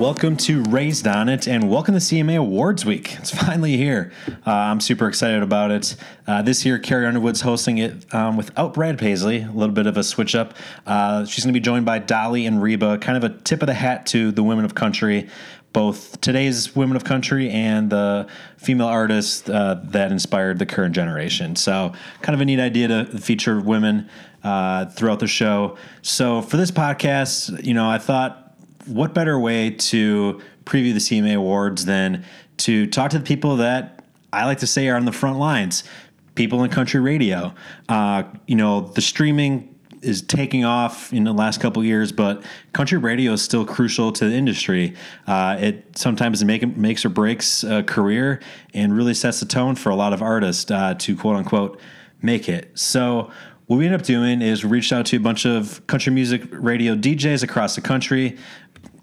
welcome to Raised on It, and welcome to CMA Awards Week. It's finally here. Uh, I'm super excited about it. Uh, this year, Carrie Underwood's hosting it um, without Brad Paisley, a little bit of a switch up. Uh, she's going to be joined by Dolly and Reba, kind of a tip of the hat to the women of country, both today's women of country and the female artists uh, that inspired the current generation. So, kind of a neat idea to feature women uh, throughout the show. So, for this podcast, you know, I thought what better way to preview the CMA Awards than to talk to the people that I like to say are on the front lines, people in country radio. Uh, you know, the streaming is taking off in the last couple years, but country radio is still crucial to the industry. Uh, it sometimes make, makes or breaks a career and really sets the tone for a lot of artists uh, to quote unquote make it. So, what we ended up doing is reached out to a bunch of country music radio DJs across the country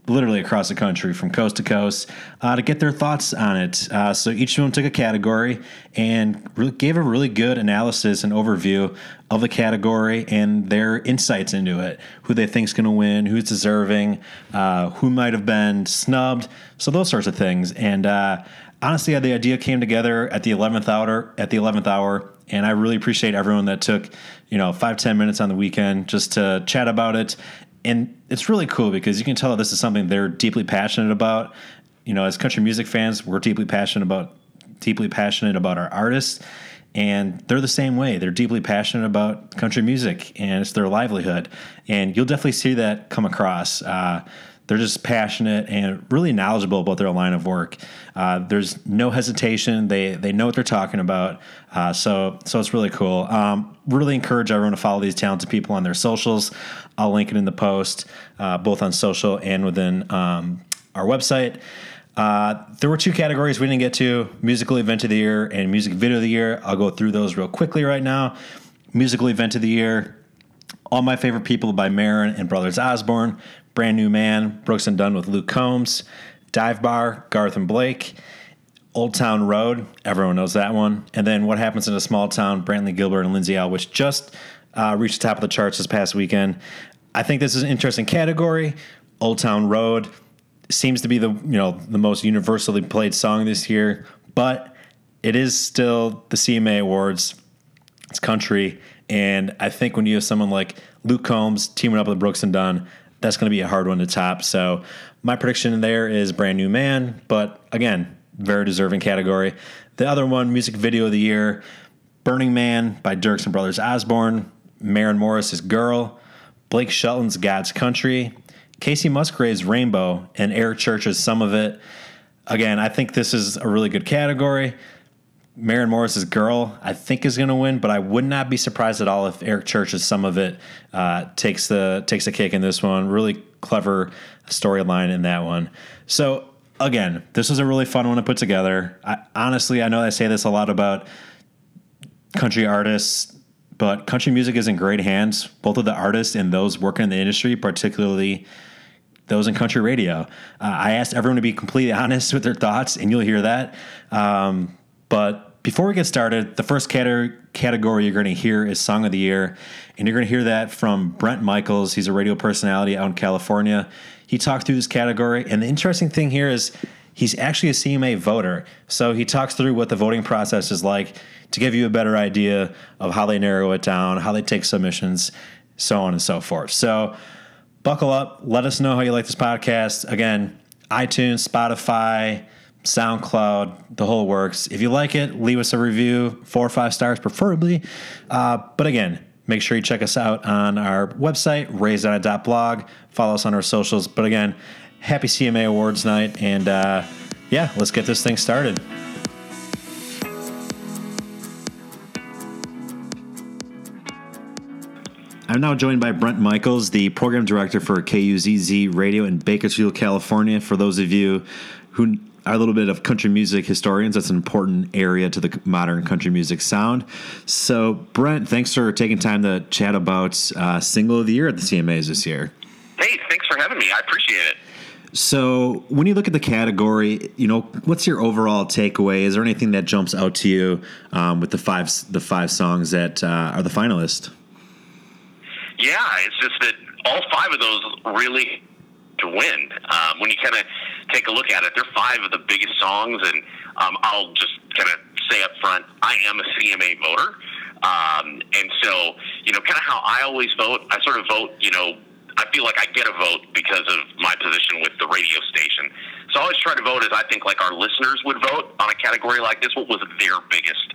literally across the country from coast to coast uh, to get their thoughts on it. Uh, so each of them took a category and gave a really good analysis and overview of the category and their insights into it, who they think is going to win, who's deserving, uh, who might have been snubbed, so those sorts of things. And uh, honestly, the idea came together at the eleventh hour. At the eleventh hour, and I really appreciate everyone that took you know five ten minutes on the weekend just to chat about it and it's really cool because you can tell this is something they're deeply passionate about. You know, as country music fans, we're deeply passionate about deeply passionate about our artists, and they're the same way. They're deeply passionate about country music, and it's their livelihood. And you'll definitely see that come across. Uh, they're just passionate and really knowledgeable about their line of work. Uh, there's no hesitation. They they know what they're talking about. Uh, so so it's really cool. Um, really encourage everyone to follow these talented people on their socials. I'll link it in the post, uh, both on social and within um, our website. Uh, there were two categories we didn't get to musical event of the year and music video of the year. I'll go through those real quickly right now. Musical event of the year, All My Favorite People by Maren and Brothers Osborne, Brand New Man, Brooks and Dunn with Luke Combs, Dive Bar, Garth and Blake, Old Town Road, everyone knows that one. And then What Happens in a Small Town, Brantley Gilbert and Lindsay Ell, which just uh, reached the top of the charts this past weekend. I think this is an interesting category. Old Town Road seems to be the you know the most universally played song this year, but it is still the CMA Awards. It's country, and I think when you have someone like Luke Combs teaming up with Brooks and Dunn, that's going to be a hard one to top. So my prediction there is Brand New Man, but again, very deserving category. The other one, music video of the year, Burning Man by Dierks and Brothers Osborne, Maren Morris's Girl, Blake Shelton's God's Country, Kacey Musgraves' Rainbow, and Eric Church's Some of It. Again, I think this is a really good category. Maren Morris's Girl, I think, is going to win, but I would not be surprised at all if Eric Church's Some of It uh, takes the takes a kick in this one. Really clever storyline in that one. So again, this was a really fun one to put together. I, honestly, I know I say this a lot about country artists but country music is in great hands, both of the artists and those working in the industry, particularly those in country radio. Uh, I asked everyone to be completely honest with their thoughts, and you'll hear that. Um, but before we get started, the first category you're going to hear is Song of the Year, and you're going to hear that from Brent Michaels. He's a radio personality out in California. He talked through this category, and the interesting thing here is he's actually a CMA voter. So he talks through what the voting process is like to give you a better idea of how they narrow it down, how they take submissions, so on and so forth. So, buckle up. Let us know how you like this podcast. Again, iTunes, Spotify, SoundCloud, the whole works. If you like it, leave us a review, four or five stars preferably. Uh, but again, make sure you check us out on our website, raisedonit.blog. Follow us on our socials. But again, happy CMA Awards night. And uh, yeah, let's get this thing started. I'm now joined by Brent Michaels, the program director for KUZZ Radio in Bakersfield, California. For those of you who are a little bit of country music historians, that's an important area to the modern country music sound. So, Brent, thanks for taking time to chat about uh, Single of the Year at the CMAs this year. Hey, thanks for having me. I appreciate it. So, when you look at the category, you know, what's your overall takeaway? Is there anything that jumps out to you um, with the five the five songs that uh, are the finalists? Yeah, it's just that all five of those really to win. Um, when you kind of take a look at it, they're five of the biggest songs, and um, I'll just kind of say up front, I am a CMA voter. Um, and so, you know, kind of how I always vote, I sort of vote, you know, I feel like I get a vote because of my position with the radio station. So I always try to vote as I think like our listeners would vote on a category like this. What was their biggest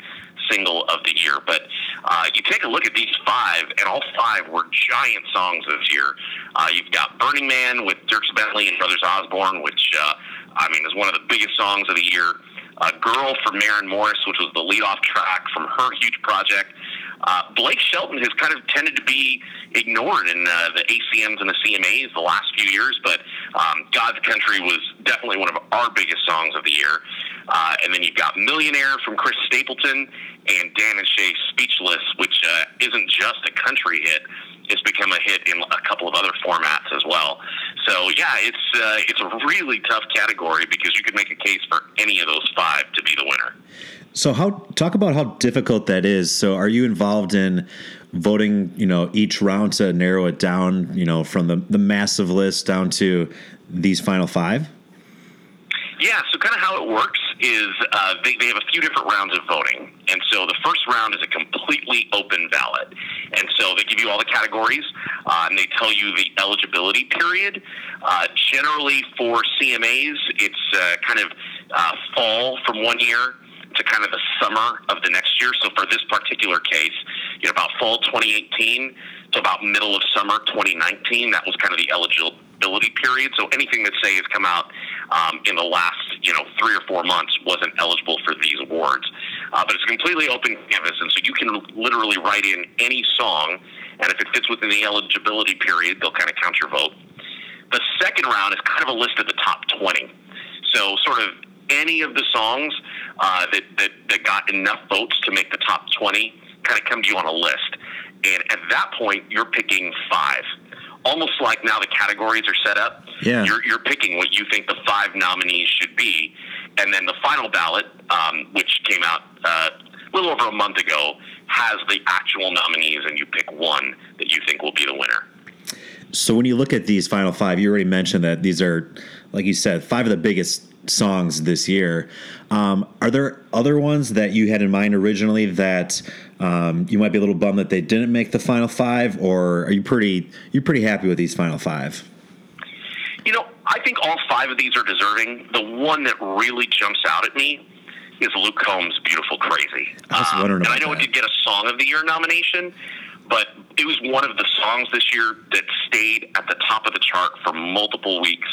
single of the year? But uh, you take a look at these five, and all five were giant songs this year. Uh, you've got Burning Man with Dierks Bentley and Brothers Osborne, which uh, I mean is one of the biggest songs of the year. A Girl for Maren Morris, which was the lead-off track from her huge project. Uh, Blake Shelton has kind of tended to be ignored in uh, the ACMs and the CMAs the last few years, but um, God's Country was definitely one of our biggest songs of the year. Uh, and then you've got Millionaire from Chris Stapleton and Dan and Shay Speechless, which uh, isn't just a country hit. It's become a hit in a couple of other formats as well. So yeah, it's uh, it's a really tough category because you could make a case for any of those five to be the winner. So how talk about how difficult that is. So are you involved in voting, you know, each round to narrow it down, you know, from the, the massive list down to these final five? Yeah, so kind of how it works is uh, they, they have a few different rounds of voting. And so the first round is a completely open ballot. And so they give you all the categories uh, and they tell you the eligibility period. Uh, generally for CMAs, it's uh, kind of uh, fall from one year to kind of the summer of the next year. So for this particular case, you know, about fall 2018 to about middle of summer 2019, that was kind of the eligibility period. So anything that say has come out um, in the last, you know, three or four months wasn't eligible for these awards. Uh, but it's a completely open canvas, and so you can literally write in any song, and if it fits within the eligibility period, they'll kind of count your vote. The second round is kind of a list of the top 20. So sort of any of the songs uh, that, that, that got enough votes to make the top 20 kind of come to you on a list. And at that point, you're picking five. Almost like now the categories are set up. Yeah. You're, you're picking what you think the five nominees should be. And then the final ballot, um, which came out uh, a little over a month ago, has the actual nominees, and you pick one that you think will be the winner. So when you look at these final five, you already mentioned that these are, like you said, five of the biggest songs this year. Um, are there other ones that you had in mind originally that um, you might be a little bummed that they didn't make the final five, or are you pretty you pretty happy with these final five? You know, I think all five of these are deserving. The one that really jumps out at me is Luke Combs' "Beautiful Crazy." I was wondering um, and I know that. it did get a Song of the Year nomination, but it was one of the songs this year that stayed at the top of the chart for multiple weeks.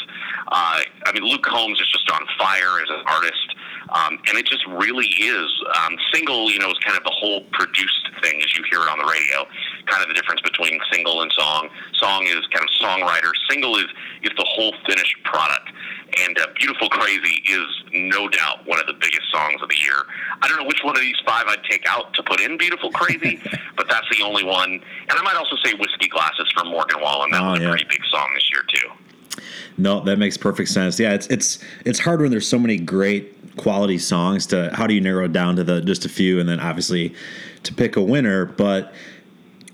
Uh, I mean, Luke Combs is just on fire as an artist, um, and it just really is. Um, single, you know, is kind of the whole produced thing as you hear it on the radio. Kind of the difference between single and song. Song is kind of songwriter. Single is is the whole finished product. And uh, "Beautiful Crazy" is no doubt one of the biggest songs of the year. I don't know which one of these five I'd take out to put in "Beautiful Crazy," but that's the only one. And I might also say "Whiskey Glasses" from Morgan Wallen. That Oh, was a yeah. pretty big song this year too. No, that makes perfect sense. Yeah, it's it's it's hard when there's so many great quality songs to how do you narrow it down to the just a few and then obviously to pick a winner, but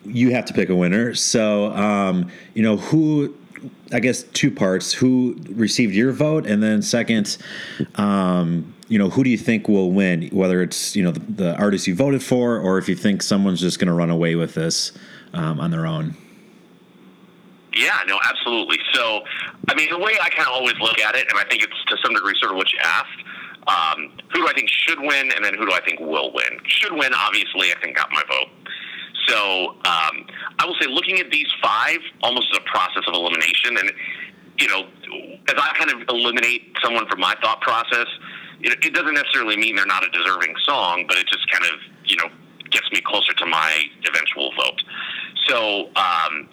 you have to pick a winner. So, um, you know, who I guess two parts, who received your vote and then second um, you know, who do you think will win? Whether it's you know the, the artist you voted for, or if you think someone's just going to run away with this um, on their own. Yeah, no, absolutely. So, I mean, the way I kind of always look at it, and I think it's to some degree sort of what you asked. Um, who do I think should win, and then who do I think will win? Should win, obviously, I think got my vote. So um, I will say, looking at these five, almost as a process of elimination, and you know, as I kind of eliminate someone from my thought process, it, it doesn't necessarily mean they're not a deserving song, but it just kind of you know gets me closer to my eventual vote. So. Um,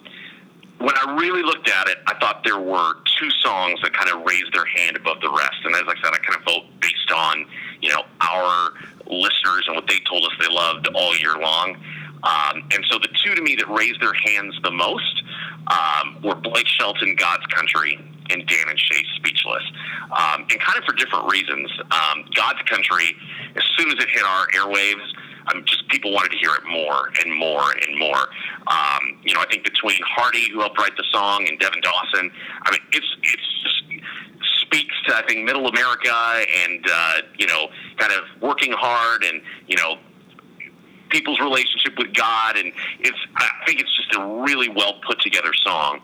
when I really looked at it, I thought there were two songs that kind of raised their hand above the rest. And as I said, I kind of vote based on, you know, our listeners and what they told us they loved all year long. Um, and so the two to me that raised their hands the most um, were Blake Shelton, God's Country, and Dan and Shay Speechless. Um, and kind of for different reasons. Um, God's Country, as soon as it hit our airwaves, um, just people wanted to hear it more and more and more. Um, you know, I think between Hardy, who helped write the song, and Devin Dawson, I mean, it's it's just speaks to I think Middle America and uh, you know, kind of working hard and you know people's relationship with God, and it's I think it's just a really well put together song.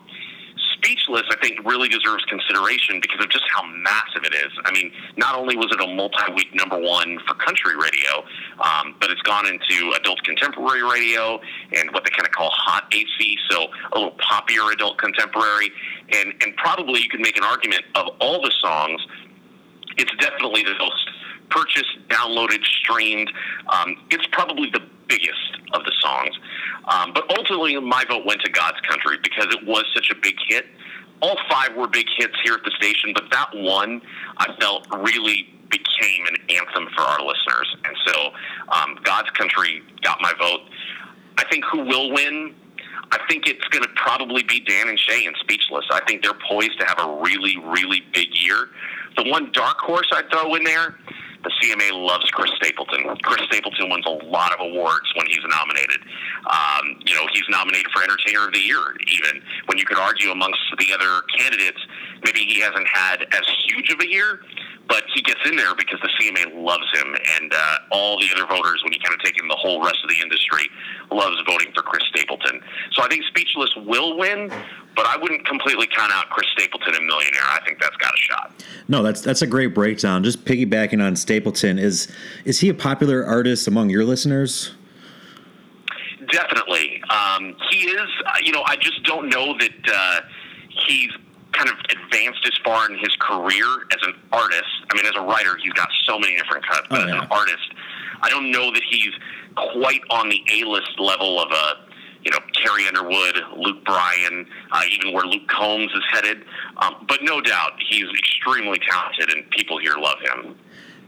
Speechless, I think, really deserves consideration because of just how massive it is. I mean, not only was it a multi-week number one for country radio, um, but it's gone into adult contemporary radio and what they kind of call hot AC, so a little poppier adult contemporary. And and probably you could make an argument of all the songs, it's definitely the most purchased, downloaded, streamed. Um, it's probably the biggest of the songs. Um, but ultimately, my vote went to God's Country because it was such a big hit. All five were big hits here at the station, but that one I felt really became an anthem for our listeners. And so um, God's Country got my vote. I think who will win? I think it's going to probably be Dan and Shay and Speechless. I think they're poised to have a really, really big year. The one dark horse I'd throw in there the CMA loves Chris Stapleton. Chris Stapleton wins a lot of awards when he's nominated. Um, you know, he's nominated for Entertainer of the Year, even when you could argue amongst the other candidates, maybe he hasn't had as huge of a year, but he gets in there because the CMA loves him, and uh, all the other voters, when you kind of take in the whole rest of the industry, loves voting for Chris Stapleton. So I think Speechless will win, but I wouldn't completely count out Chris Stapleton and Millionaire. I think that's got a shot. No, that's that's a great breakdown. Just piggybacking on Stapleton, is is he a popular artist among your listeners? Definitely, um, he is. Uh, you know, I just don't know that uh, he's kind of advanced as far in his career as an artist. I mean, as a writer, he's got so many different cuts, but oh, yeah. as an artist, I don't know that he's quite on the A list level of a you know Carrie Underwood, Luke Bryan, uh, even where Luke Combs is headed. Um, but no doubt, he's extremely talented, and people here love him.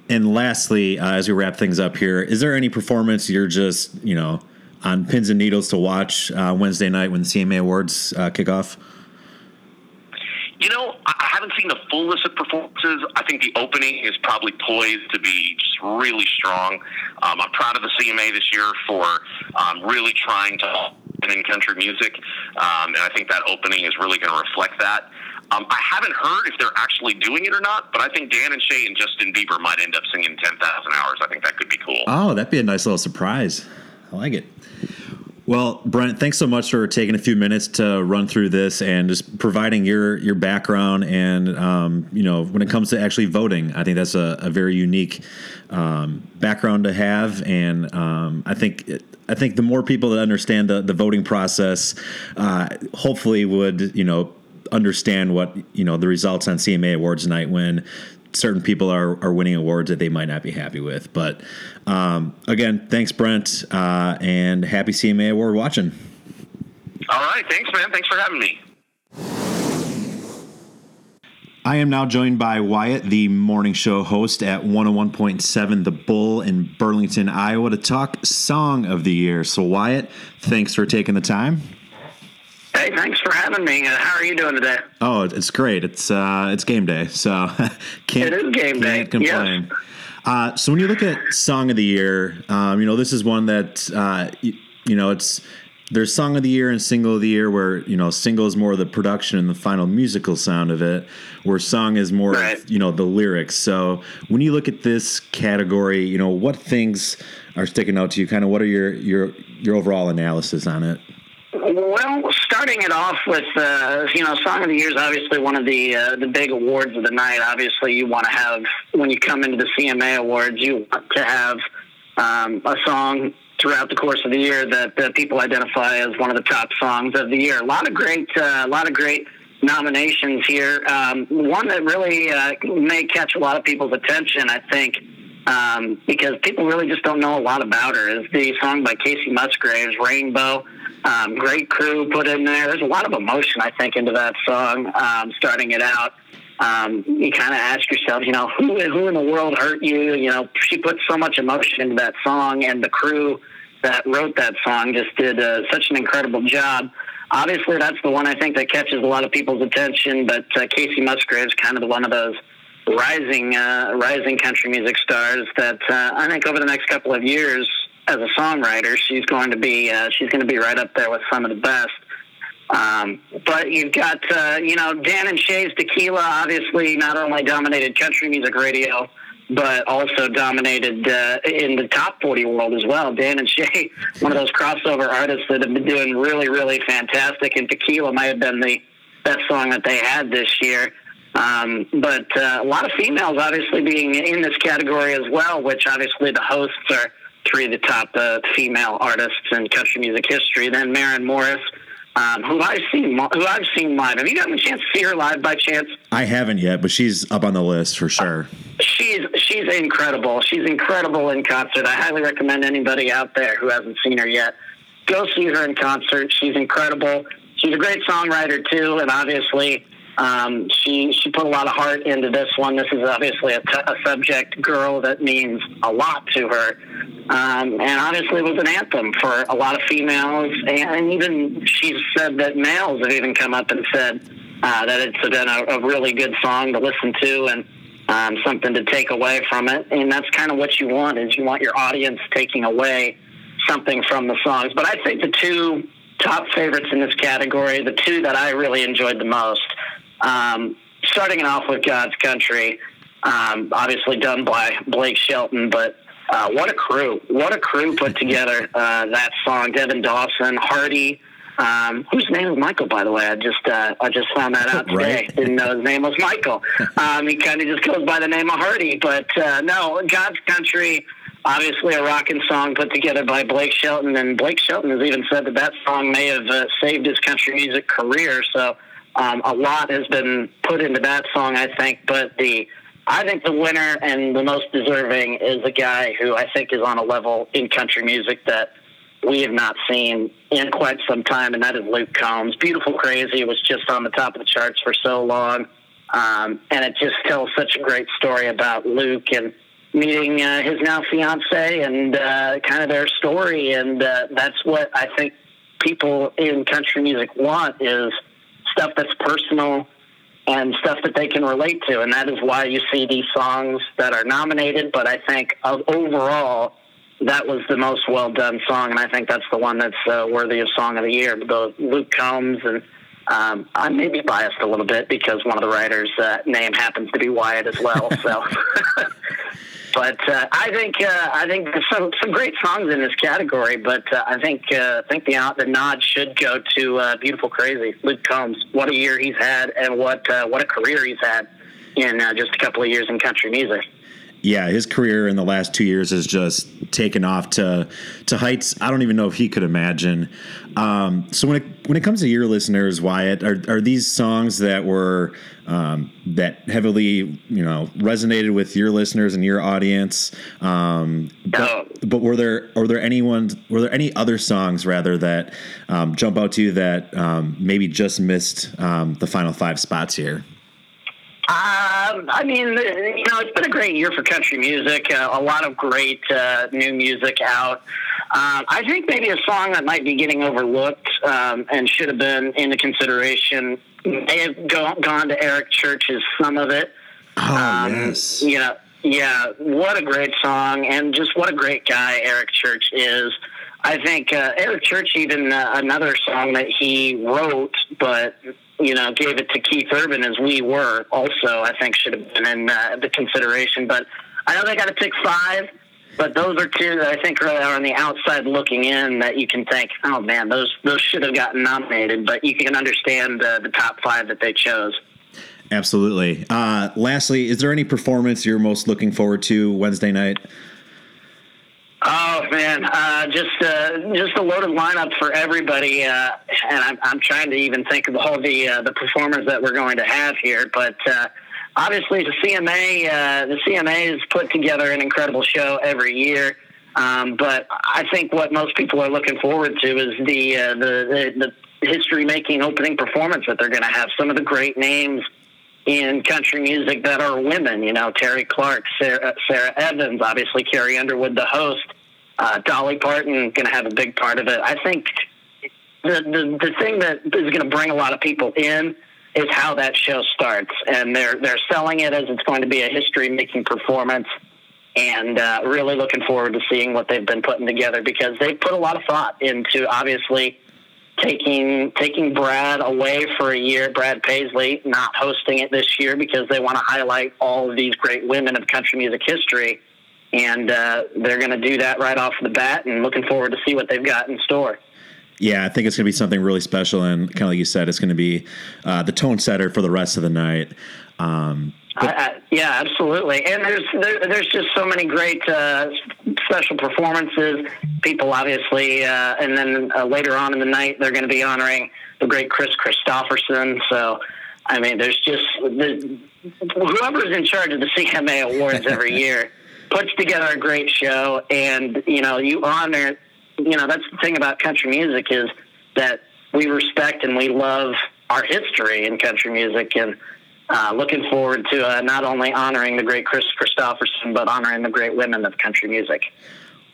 And lastly, uh, as we wrap things up here, is there any performance you're just you know on pins and needles to watch uh, Wednesday night when the CMA Awards uh, kick off? You know, I haven't seen the fullness of performances. I think the opening is probably poised to be just really strong. Um, I'm proud of the CMA this year for um, really trying to in country music, um, and I think that opening is really going to reflect that. Um, I haven't heard if they're actually doing it or not, but I think Dan and Shay and Justin Bieber might end up singing 10,000 Hours. I think that could be cool. Oh, that'd be a nice little surprise. I like it. Well, Brent, thanks so much for taking a few minutes to run through this and just providing your your background and um, you know when it comes to actually voting, I think that's a, a very unique um, background to have, and um, I think it, I think the more people that understand the the voting process, uh, hopefully would you know understand what you know the results on CMA Awards night when certain people are, are winning awards that they might not be happy with. But um, again, thanks, Brent, uh, and happy CMA Award watching. All right. Thanks, man. Thanks for having me. I am now joined by Wyatt, the morning show host at 101.7 The Bull in Burlington, Iowa, to talk Song of the Year. So, Wyatt, thanks for taking the time. Hey, thanks for having me. Uh, how are you doing today? Oh, it's great. It's uh, it's game day, so can't it is game can't day. complain. Yes. Uh, so when you look at Song of the Year, um, you know this is one that uh, you, you, know it's there's Song of the Year and Single of the Year, where you know single is more the production and the final musical sound of it, where song is more right. you know the lyrics. So when you look at this category, you know what things are sticking out to you? Kind of what are your your your overall analysis on it? Well, starting it off with uh, you know, Song of the Year is obviously one of the uh, the big awards of the night. Obviously, you want to have when you come into the CMA Awards, you want to have um, a song throughout the course of the year that, people identify as one of the top songs of the year. A lot of great, uh, a lot of great nominations here. Um, one that really uh, may catch a lot of people's attention, I think. Um, because people really just don't know a lot about her, is the song by Kacey Musgraves, Rainbow. Um, great crew put in there. There's a lot of emotion, I think, into that song. Um, starting it out, um, you kind of ask yourself, you know, who who in the world hurt you? You know, she put so much emotion into that song, and the crew that wrote that song just did uh, such an incredible job. Obviously, that's the one I think that catches a lot of people's attention. But uh, Kacey Musgraves, kind of one of those rising uh, rising country music stars that uh, I think over the next couple of years as a songwriter, she's going to be uh, she's going to be right up there with some of the best. Um, but you've got, uh, you know, Dan and Shay's Tequila obviously not only dominated country music radio, but also dominated uh, in the top 40 world as well. Dan and Shay, one of those crossover artists that have been doing really, really fantastic, and Tequila might have been the best song that they had this year. Um, but uh, a lot of females obviously being in this category as well, which obviously the hosts are three of the top uh, female artists in country music history. Then Maren Morris, um, who I've seen, who I've seen live. Have you gotten a chance to see her live by chance? I haven't yet, but she's up on the list for sure. She's she's incredible. She's incredible in concert. I highly recommend anybody out there who hasn't seen her yet go see her in concert. She's incredible. She's a great songwriter too, and obviously um, she she put a lot of heart into this one. This is obviously a, t- a subject girl that means a lot to her, um, and obviously it was an anthem for a lot of females. And even she's said that males have even come up and said uh, that it's been a, a really good song to listen to and um, something to take away from it. And that's kind of what you want is you want your audience taking away something from the songs. But I think the two top favorites in this category, the two that I really enjoyed the most um, starting it off with God's Country, um, obviously done by Blake Shelton, but uh, what a crew! What a crew put together uh, that song. Devin Dawson, Hardy, um, whose name is Michael, by the way. I just uh, I just found that out today. Right. Didn't know his name was Michael. Um, he kind of just goes by the name of Hardy, but uh, no, God's Country. Obviously, a rocking song put together by Blake Shelton, and Blake Shelton has even said that that song may have uh, saved his country music career. So um, a lot has been put into that song, I think, but the I think the winner and the most deserving is a guy who I think is on a level in country music that we have not seen in quite some time, and that is Luke Combs. Beautiful Crazy was just on the top of the charts for so long, um, and it just tells such a great story about Luke and meeting uh, his now fiance and uh, kind of their story, and uh, that's what I think people in country music want is – stuff that's personal and stuff that they can relate to. And that is why you see these songs that are nominated. But I think overall, that was the most well done song. And I think that's the one that's uh, worthy of Song of the Year. The Luke Combs and um, I may be biased a little bit because one of the writers' uh, name happens to be Wyatt as well. So But uh, I think uh, I think there's some some great songs in this category. But uh, I think uh, I think the the nod should go to uh, "Beautiful Crazy." Luke Combs. What a year he's had, and what uh, what a career he's had in just a couple of years in country music yeah, his career in the last two years has just taken off to to heights I don't even know if he could imagine. Um, so when it when it comes to your listeners, Wyatt, are are these songs that were um, that heavily you know resonated with your listeners and your audience? Um, but, but, were there were there anyone were there any other songs rather that um, jump out to you that um, maybe just missed um, the final five spots here? Um, I mean, you know, it's been a great year for country music. Uh, a lot of great uh, new music out. Um, I think maybe a song that might be getting overlooked um, and should have been into consideration may have go- gone to Eric Church's "Some of It." Oh um, yes, you know, yeah, what a great song, and just what a great guy Eric Church is. I think uh, Eric Church even uh, another song that he wrote, but you know, gave it to Keith Urban as we were also, I think should have been in uh, the consideration. But I know they got to pick five, but those are two that I think really are on the outside looking in that you can think, oh man, those those should have gotten nominated. But you can understand uh, the top five that they chose. Absolutely. Uh, lastly, is there any performance you're most looking forward to Wednesday night? Oh man, uh, just uh, just a loaded lineup for everybody, uh, and I'm, I'm trying to even think of all the uh, the performers that we're going to have here. But uh, obviously, the CMA uh, the CMA has put together an incredible show every year. Um, but I think what most people are looking forward to is the the, the, the history making opening performance that they're going to have. Some of the great names in country music that are women. You know, Terri Clark, Sarah, Sara Evans, obviously Carrie Underwood, the host, uh, Dolly Parton, going to have a big part of it. I think the, the the thing that is going to bring a lot of people in is how that show starts, and they're they're selling it as it's going to be a history making performance. And uh, really looking forward to seeing what they've been putting together because they put a lot of thought into obviously taking taking Brad away for a year. Brad Paisley not hosting it this year because they want to highlight all of these great women of country music history, and uh, they're going to do that right off the bat. And looking forward to see what they've got in store. Yeah, I think it's going to be something really special, and kind of like you said, it's going to be uh, the tone setter for the rest of the night. Um, I, I, yeah, absolutely. And there's there, there's just so many great uh, special performances. People, obviously, uh, and then uh, later on in the night, they're going to be honoring the great Chris Kristofferson. So, I mean, there's just the, whoever's in charge of the CMA Awards every year puts together a great show, and you know, you honor. You know, that's the thing about country music is that we respect and we love our history in country music and uh, looking forward to uh, not only honoring the great Chris Kristofferson, but honoring the great women of country music.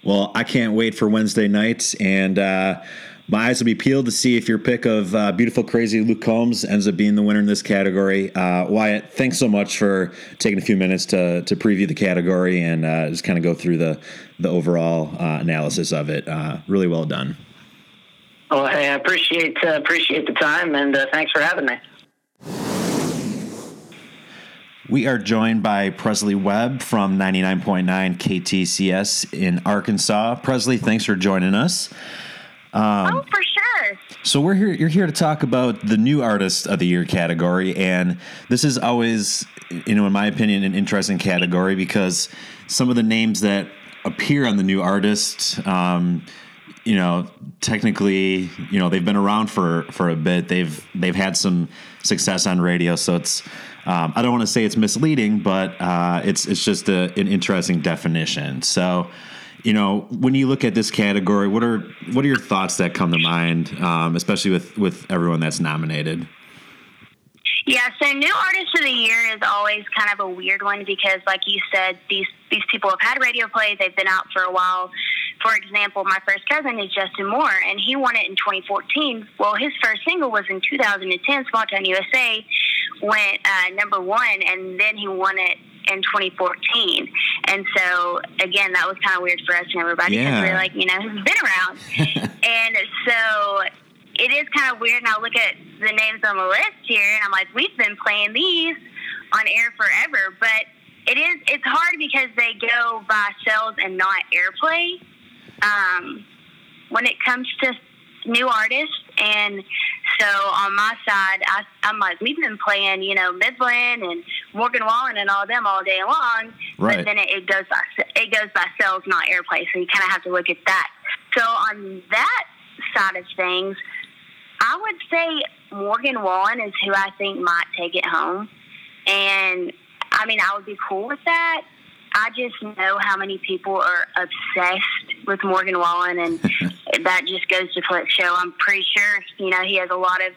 Well, I can't wait for Wednesday night, and uh, my eyes will be peeled to see if your pick of uh, "Beautiful Crazy" Luke Combs ends up being the winner in this category. Uh, Wyatt, thanks so much for taking a few minutes to to preview the category and uh, just kind of go through the the overall analysis of it. really well done. Well, hey, I appreciate appreciate the time, and thanks for having me. We are joined by Presleigh Webb from 99.9 KTCS in Arkansas. Presleigh, thanks for joining us. Um, oh, for sure. So we're here. You're here to talk about the new artist of the year category, and this is always, you know, in my opinion, an interesting category because some of the names that appear on the new artist, um, you know, technically, you know, they've been around for for a bit. They've they've had some success on radio, so it's um, I don't want to say it's misleading, but uh, it's it's just a, an interesting definition. So, you know, when you look at this category, what are what are your thoughts that come to mind, um, especially with with everyone that's nominated? Yeah, so new artist of the year is always kind of a weird one because, like you said, these these people have had radio play. They've been out for a while. For example, my first cousin is Justin Moore, and he won it in 2014. Well, his first single was in 2010. Small Town USA went uh, number one, and then he won it in 2014. And so, again, that was kind of weird for us and everybody because yeah. we are like, you know, he's been around. and so it is kind of weird. And I look at the names on the list here, and I'm like, we've been playing these on air forever, but it is it's hard because they go by sales and not airplay. Um, when it comes to new artists, and so on my side, I, I'm like, we've been playing, you know, Midland and Morgan Wallen and all them all day long, right. but then it, it goes by it goes by sales, not airplay. So you kind of have to look at that. So on that side of things, I would say Morgan Wallen is who I think might take it home. And I mean, I would be cool with that. I just know how many people are obsessed with Morgan Wallen, and that just goes to Flip Show. I'm pretty sure, you know, he has a lot of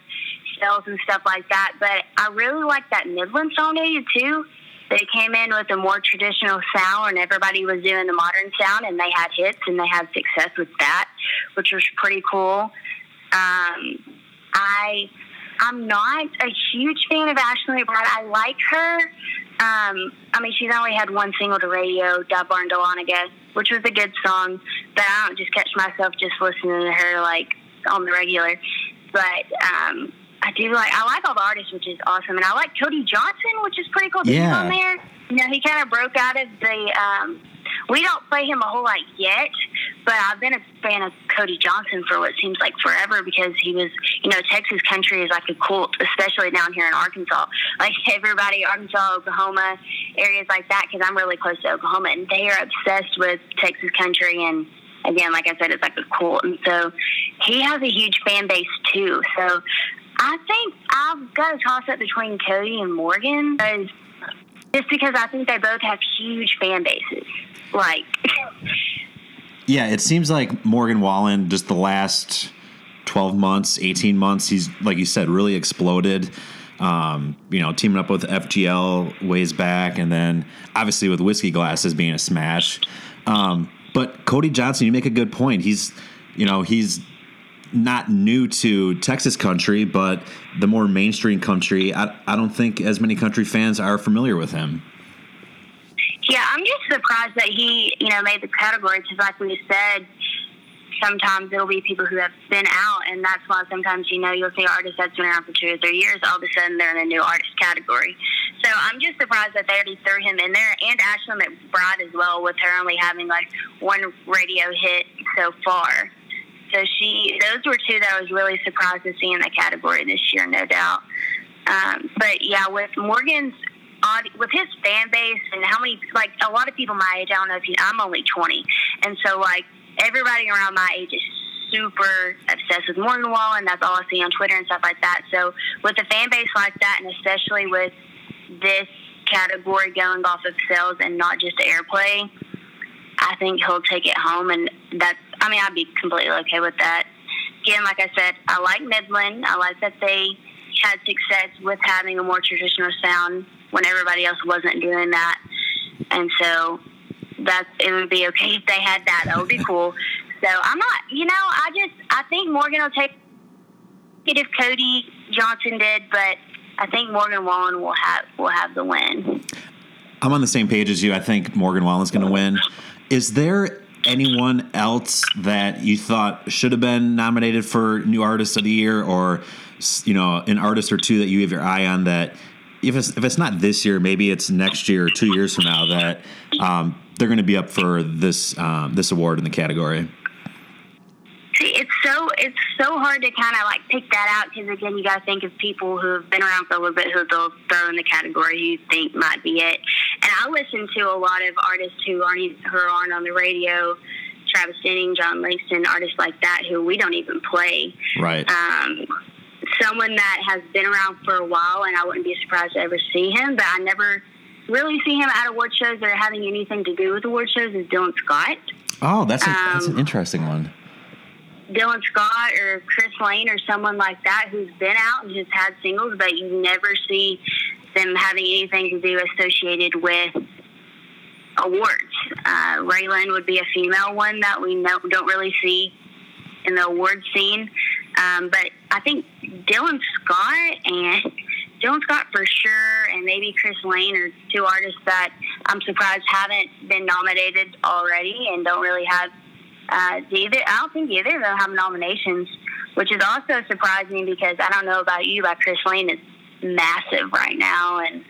sales and stuff like that. But I really like that Midland song they did too. They came in with a more traditional sound, and everybody was doing the modern sound, and they had hits and they had success with that, which was pretty cool. Um, I I'm not a huge fan of Ashley McBryde. I like her. Um, I mean, she's only had one single to radio, "Dub Barn I which was a good song. But I don't just catch myself just listening to her like on the regular. But um, I do like I like all the artists, which is awesome, and I like Cody Johnson, which is pretty cool. Yeah. on there. You know, he kind of broke out of the um, we don't play him a whole lot yet, but I've been a fan of Cody Johnson for what seems like forever because he was, you know, Texas country is like a cult, especially down here in Arkansas. Like everybody, Arkansas, Oklahoma, areas like that, because I'm really close to Oklahoma, and they are obsessed with Texas country and again, like I said, it's like a cult. And so he has a huge fan base too. So I think I've got a toss up between Cody and Morgan just because I think they both have huge fan bases like. yeah, it seems like Morgan Wallen just the last 12 months, 18 months, he's, like you said, really exploded. Um, you know, teaming up with FGL ways back, and then obviously with Whiskey Glasses being a smash. Um, but Cody Johnson, you make a good point. He's, you know, he's not new to Texas country, but the more mainstream country, I, I don't think as many country fans are familiar with him. Yeah, I'm just surprised that he, you know, made the category because, like we said, sometimes it'll be people who have been out, and that's why sometimes you know you'll see artists that's been around for two or three years. All of a sudden, they're in a new artist category. So I'm just surprised that they already threw him in there, and Ashley McBryde as well, with her only having like one radio hit so far. So she, those were two that I was really surprised to see in the category this year, no doubt. Um, but yeah, with Morgan's with his fan base and how many like a lot of people my age. I don't know if you. I'm only 20, and so like everybody around my age is super obsessed with Morgan Wallen. That's all I see on Twitter and stuff like that. So with a fan base like that, and especially with this category going off of sales and not just airplay, I think he'll take it home, and that's. I mean, I'd be completely okay with that. Again, like I said, I like Midland. I like that they had success with having a more traditional sound when everybody else wasn't doing that. And so that it would be okay if they had that. That would be cool. So I'm not, you know, I just I think Morgan will take it if Cody Johnson did, but I think Morgan Wallen will have will have the win. I'm on the same page as you. I think Morgan Wallen's going to win. Is there anyone else that you thought should have been nominated for New Artist of the Year, or you know, an artist or two that you have your eye on that if it's if it's not this year, maybe it's next year or two years from now that um, they're going to be up for this um, this award in the category. See, it's so it's so hard to kind of like pick that out because again, you got to think of people who have been around for a little bit who they'll throw in the category you think might be it. And I listen to a lot of artists who aren't who aren't on the radio. Travis Denning, Jon Langston, artists like that who we don't even play. Right. Um, someone that has been around for a while, and I wouldn't be surprised to ever see him, but I never really see him at award shows or having anything to do with award shows is Dylan Scott. Oh, that's, um, that's an um, interesting one. Dylan Scott or Chris Lane or someone like that who's been out and has had singles, but you never see them having anything to do associated with awards. Uh, RaeLynn would be a female one that we know, don't really see in the award scene. Um, but I think Dylan Scott and Dylan Scott for sure, and maybe Chris Lane are two artists that I'm surprised haven't been nominated already and don't really have uh, either. I don't think either of them have nominations, which is also surprising because I don't know about you, but Chris Lane is massive right now and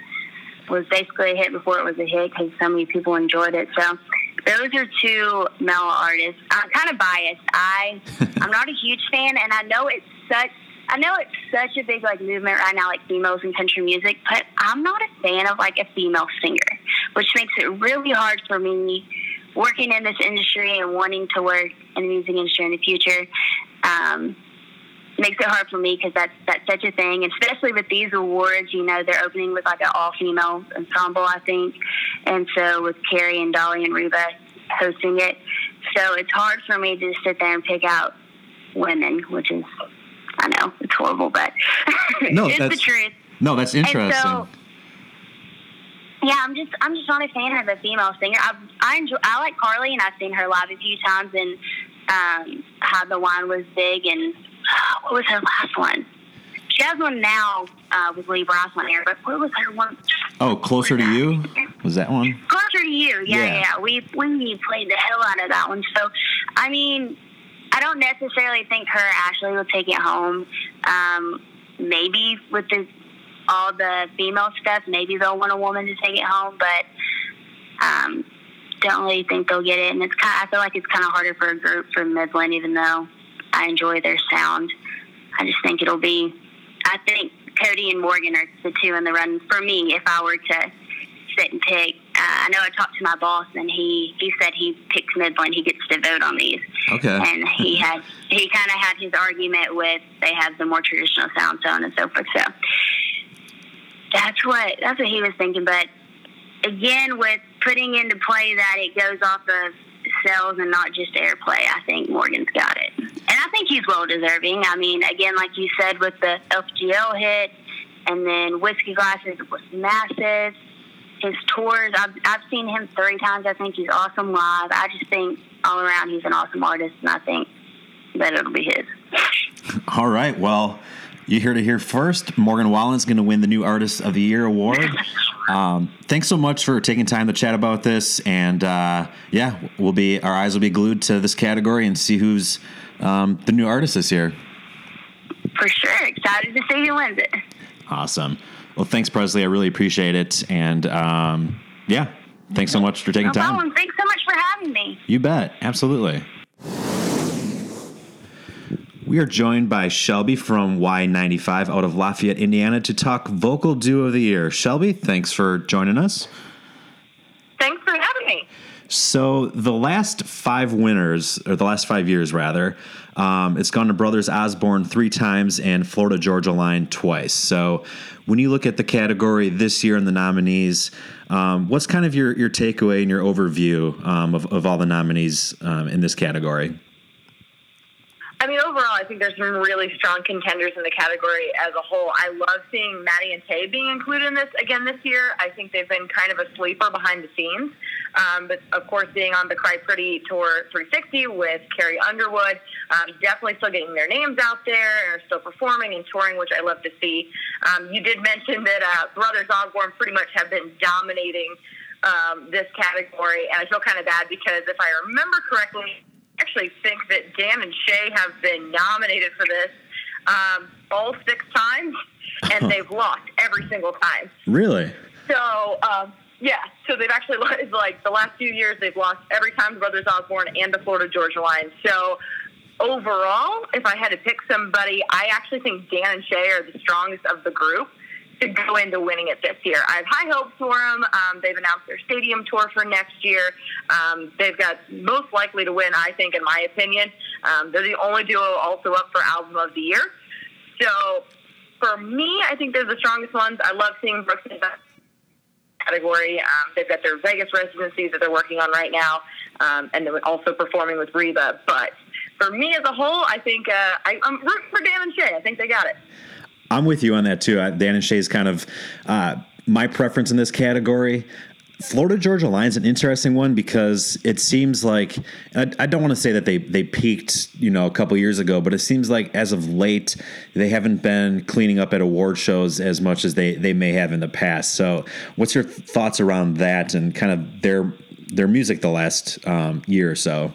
was basically a hit before it was a hit because so many people enjoyed it. So those are two male artists. I'm kind of biased. I I'm not a huge fan, and I know it's such I know it's such a big like movement right now, like females in country music, but I'm not a fan of like a female singer, which makes it really hard for me working in this industry and wanting to work in the music industry in the future. Um, makes it hard for me because that's that's such a thing, especially with these awards. You know, they're opening with like an all female ensemble, I think, and so with Carrie and Dolly and Reba hosting it, so it's hard for me to sit there and pick out women, which is I know it's horrible, but no, it's the truth. No, that's interesting. Yeah, I'm just I'm just not a fan of a female singer. I I enjoy I like Carly and I've seen her live a few times and um, how the wine was big and what was her last one? She has one now uh, with Lee Brice on here, but what was her one? Oh, closer to you was that one? Closer to you, yeah, yeah. yeah. We we played the hell out of that one. So, I mean, I don't necessarily think her Ashley will take it home. Um, maybe with the all the female stuff, maybe they'll want a woman to take it home, but um, don't really think they'll get it. And it's kind. Of, I feel like it's kind of harder for a group from Midland, even though I enjoy their sound. I just think it'll be. I think Cody and Morgan are the two in the run for me. If I were to sit and pick, uh, I know I talked to my boss, and he he said he picks Midland. He gets to vote on these. Okay. And he had he kind of had his argument with they have the more traditional sound, so on and so forth. So that's what that's what he was thinking. But again, with putting into play that it goes off of sales and not just airplay. I think Morgan's got it. And I think he's well deserving. I mean, again, like you said, with the FGL hit and then Whiskey Glasses was massive. His tours, I've, I've seen him three times. I think he's awesome live. I just think all around he's an awesome artist, and I think that it'll be his. All right. Well, you hear to hear first. Morgan Wallen's going to win the New Artist of the Year award. Um, thanks so much for taking time to chat about this, and uh, yeah, we'll be our eyes will be glued to this category and see who's um, the new artist this year. For sure, excited to see who wins it. Awesome. Well, thanks, Presleigh. I really appreciate it, and um, yeah, thanks so much for taking no time. Thanks so much for having me. You bet, absolutely. We are joined by Shelby from Y95 out of Lafayette, Indiana, to talk Vocal Duo of the Year. Shelby, thanks for joining us. Thanks for having me. So, the last five winners, or the last five years rather, um, it's gone to Brothers Osborne three times and Florida Georgia Line twice. So, when you look at the category this year and the nominees, um, what's kind of your, your takeaway and your overview um, of, of all the nominees um, in this category? I mean, overall, I think there's some really strong contenders in the category as a whole. I love seeing Maddie and Tay being included in this again this year. I think they've been kind of a sleeper behind the scenes. Um, but of course, being on the Cry Pretty Tour 360 with Carrie Underwood, um, definitely still getting their names out there and are still performing and touring, which I love to see. Um, you did mention that uh, Brothers Osborne pretty much have been dominating um, this category, and I feel kind of bad because if I remember correctly, actually think that Dan and Shay have been nominated for this um, all six times, and they've lost every single time. Really? So, um, yeah, so they've actually like the last few years they've lost every time the Brothers Osborne and the Florida Georgia line. So overall, if I had to pick somebody, I actually think Dan and Shay are the strongest of the group to go into winning it this year. I have high hopes for them. Um, they've announced their stadium tour for next year. Um, they've got most likely to win, I think, in my opinion. Um, they're the only duo also up for album of the year. So for me, I think they're the strongest ones. I love seeing Brooks in that category. Um, they've got their Vegas residencies that they're working on right now, um, and they're also performing with Reba. But for me as a whole, I think uh, I, I'm rooting for Dan and Shay. I think they got it. I'm with you on that too. Dan and Shay is kind of uh, my preference in this category. Florida Georgia Line is an interesting one because it seems like I, I don't want to say that they they peaked you know a couple years ago, but it seems like as of late they haven't been cleaning up at award shows as much as they they may have in the past. So, what's your thoughts around that and kind of their their music the last um, year or so?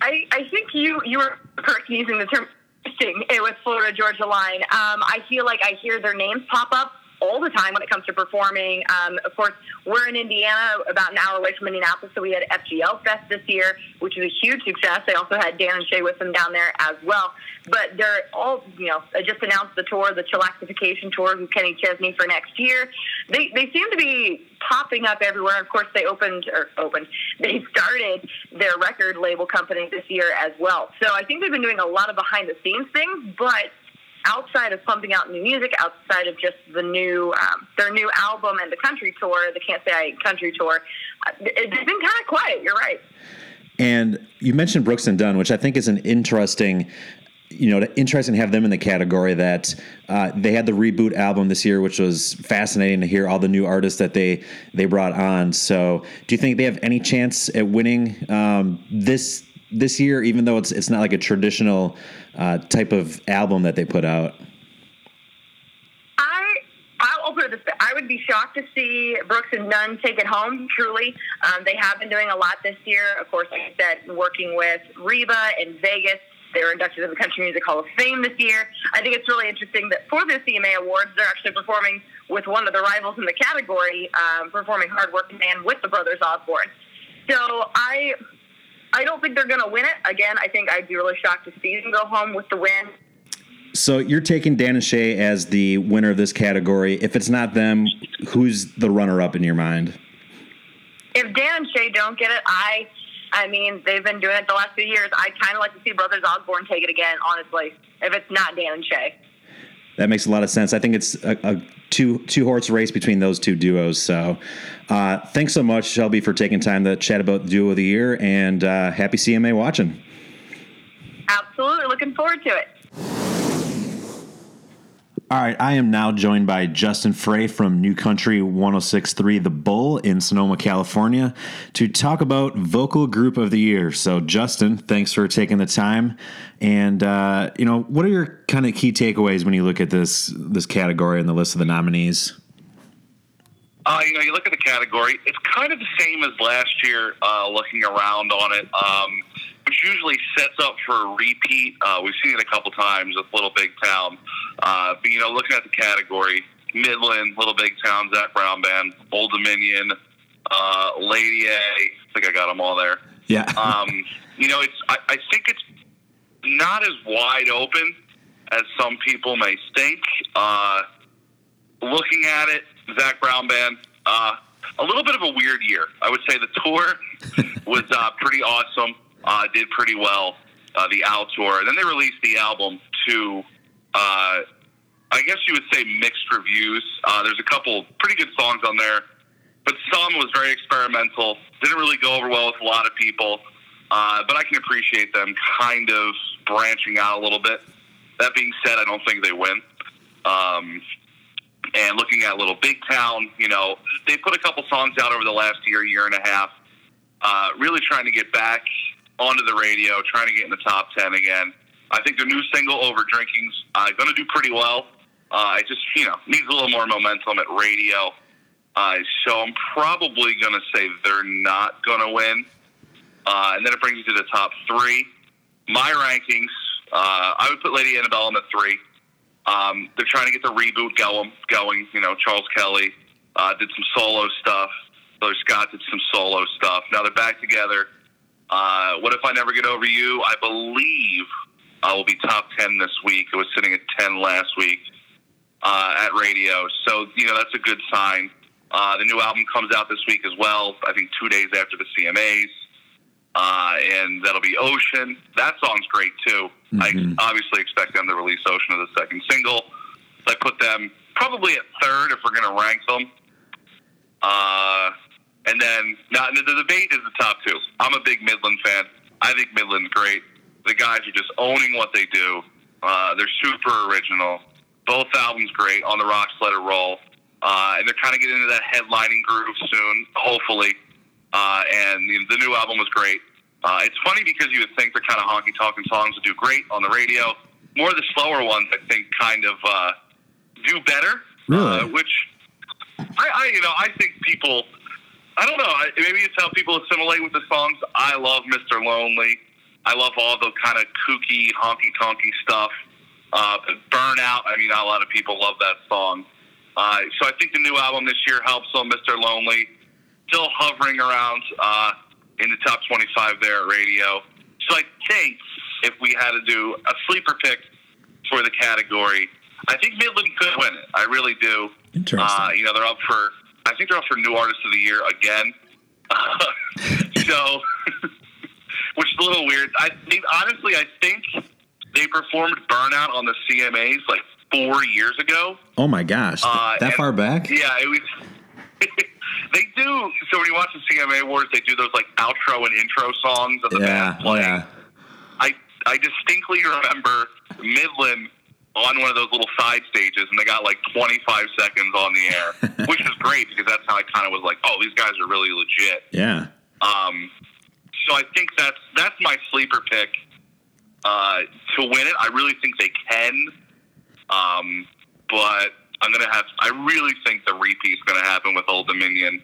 I, I think you you were correct using the term interesting was Florida Georgia Line. Um, I feel like I hear their names pop up all the time when it comes to performing. Um, of course, we're in Indiana, about an hour away from Indianapolis, so we had FGL Fest this year, which was a huge success. They also had Dan and Shay with them down there as well. But they're all, you know, just announced the tour, the Chillaxification Tour with Kenny Chesney for next year. They, they seem to be popping up everywhere. Of course, they opened, or opened, they started their record label company this year as well. So I think they've been doing a lot of behind the scenes things, but outside of pumping out new music, outside of just the new um, their new album and the country tour, the Can't Say I Country tour, uh, it's been kind of quiet. You're right. And you mentioned Brooks and Dunn, which I think is an interesting you know, interesting to have them in the category that uh, they had the reboot album this year, which was fascinating to hear all the new artists that they they brought on. So, do you think they have any chance at winning um, this this year, even though it's it's not like a traditional uh, type of album that they put out? I I'll put it this way: I would be shocked to see Brooks and Dunn take it home. Truly, um, they have been doing a lot this year. Of course, like I said, working with Reba in Vegas. They were inducted to the Country Music Hall of Fame this year. I think it's really interesting that for the CMA Awards, they're actually performing with one of the rivals in the category, um, performing "Hard Working Man" with the Brothers Osborne. So I I don't think they're going to win it. Again, I think I'd be really shocked to see them go home with the win. So you're taking Dan and Shay as the winner of this category. If it's not them, who's the runner-up in your mind? If Dan and Shay don't get it, I, I mean, they've been doing it the last few years. I'd kind of like to see Brothers Osborne take it again. Honestly, if it's not Dan and Shay. That makes a lot of sense. I think it's a, a two two horse race between those two duos. So, uh, thanks so much, Shelby, for taking time to chat about the duo of the year, and uh, happy CMA watching. Absolutely, looking forward to it. All right, I am now joined by Justin Fray from New Country 1063 The Bull in Sonoma, California, to talk about Vocal Group of the Year. So, Justin, thanks for taking the time. And uh, you know, what are your kind of key takeaways when you look at this this category and the list of the nominees? Uh, you know, you look at the category; it's kind of the same as last year. Uh, looking around on it, um, which usually sets up for a repeat. Uh, we've seen it a couple times with Little Big Town. Uh, but you know, looking at the category, Midland, Little Big Town, Zac Brown Band, Old Dominion, uh, Lady A. I think I got them all there. Yeah. Um, you know, it's. I, I think it's not as wide open as some people may think. Uh, looking at it, Zac Brown Band, uh, a little bit of a weird year. I would say the tour was uh, pretty awesome, uh, did pretty well, uh, the Owl tour. Then they released the album to, uh, I guess you would say mixed reviews. Uh, there's a couple pretty good songs on there, but some was very experimental. Didn't really go over well with a lot of people. Uh, but I can appreciate them kind of branching out a little bit. That being said, I don't think they win. Um, and looking at Little Big Town, you know, they put a couple songs out over the last year, year and a half, uh, really trying to get back onto the radio, trying to get in the top 10 again. I think their new single, Over Drinking's uh, going to do pretty well. Uh, it just, you know, needs a little more momentum at radio. Uh, so I'm probably going to say they're not going to win. Uh, and then it brings you to the top three. My rankings, uh, I would put Lady Antebellum in the three. Um, they're trying to get the reboot going. Going, you know, Charles Kelley uh, did some solo stuff. Hillary Scott did some solo stuff. Now they're back together. Uh, what if I never get over you? I believe I will be top ten this week. It was sitting at ten last week uh, at radio, so you know that's a good sign. Uh, the new album comes out this week as well. I think two days after the CMAs uh, and that'll be Ocean. That song's great too. Mhm. I obviously expect them to release Ocean as the second single. So I put them probably at third if we're going to rank them. Uh, and then now the, the debate is the top two. I'm a big Midland fan. I think Midland's great. The guys are just owning what they do. Uh, they're super original. Both albums great. On the Rocks, Let It Roll. Uh, and they're kind of getting into that headlining groove soon, hopefully. Uh, and the, the new album was great. Uh, it's funny because you would think the kind of honky talking songs would do great on the radio. More of the slower ones, I think, kind of uh, do better. Really? Uh, which I, I, you know, I think people. I don't know. I- Maybe it's how people assimilate with the songs. I love Mr. Lonely. I love all the kind of kooky, honky tonky stuff. Uh, Burnout. I mean, not a lot of people love that song. Uh, so I think the new album this year helps on Mr. Lonely. Still hovering around uh, in the top 25 there at radio. So I think if we had to do a sleeper pick for the category, I think Midland could win it. I really do. Interesting. Uh, you know, they're up for, I think they're up for New Artist of the Year again. so, which is a little weird. I mean, honestly, I think they performed Burnout on the CMAs like four years ago. oh my gosh, Uh, that and- far back? Yeah, it was. they do. So when you watch the CMA Awards, they do those like outro and intro songs of the Yeah, band playing. yeah. I I distinctly remember Midland on one of those little side stages, and they got like 25 seconds on the air, which is great because that's how I kind of was like, oh, these guys are really legit. Yeah. Um, so I think that's that's my sleeper pick uh, to win it. I really think they can, um, but I'm gonna have. I really think the repeat's gonna happen with Old Dominion.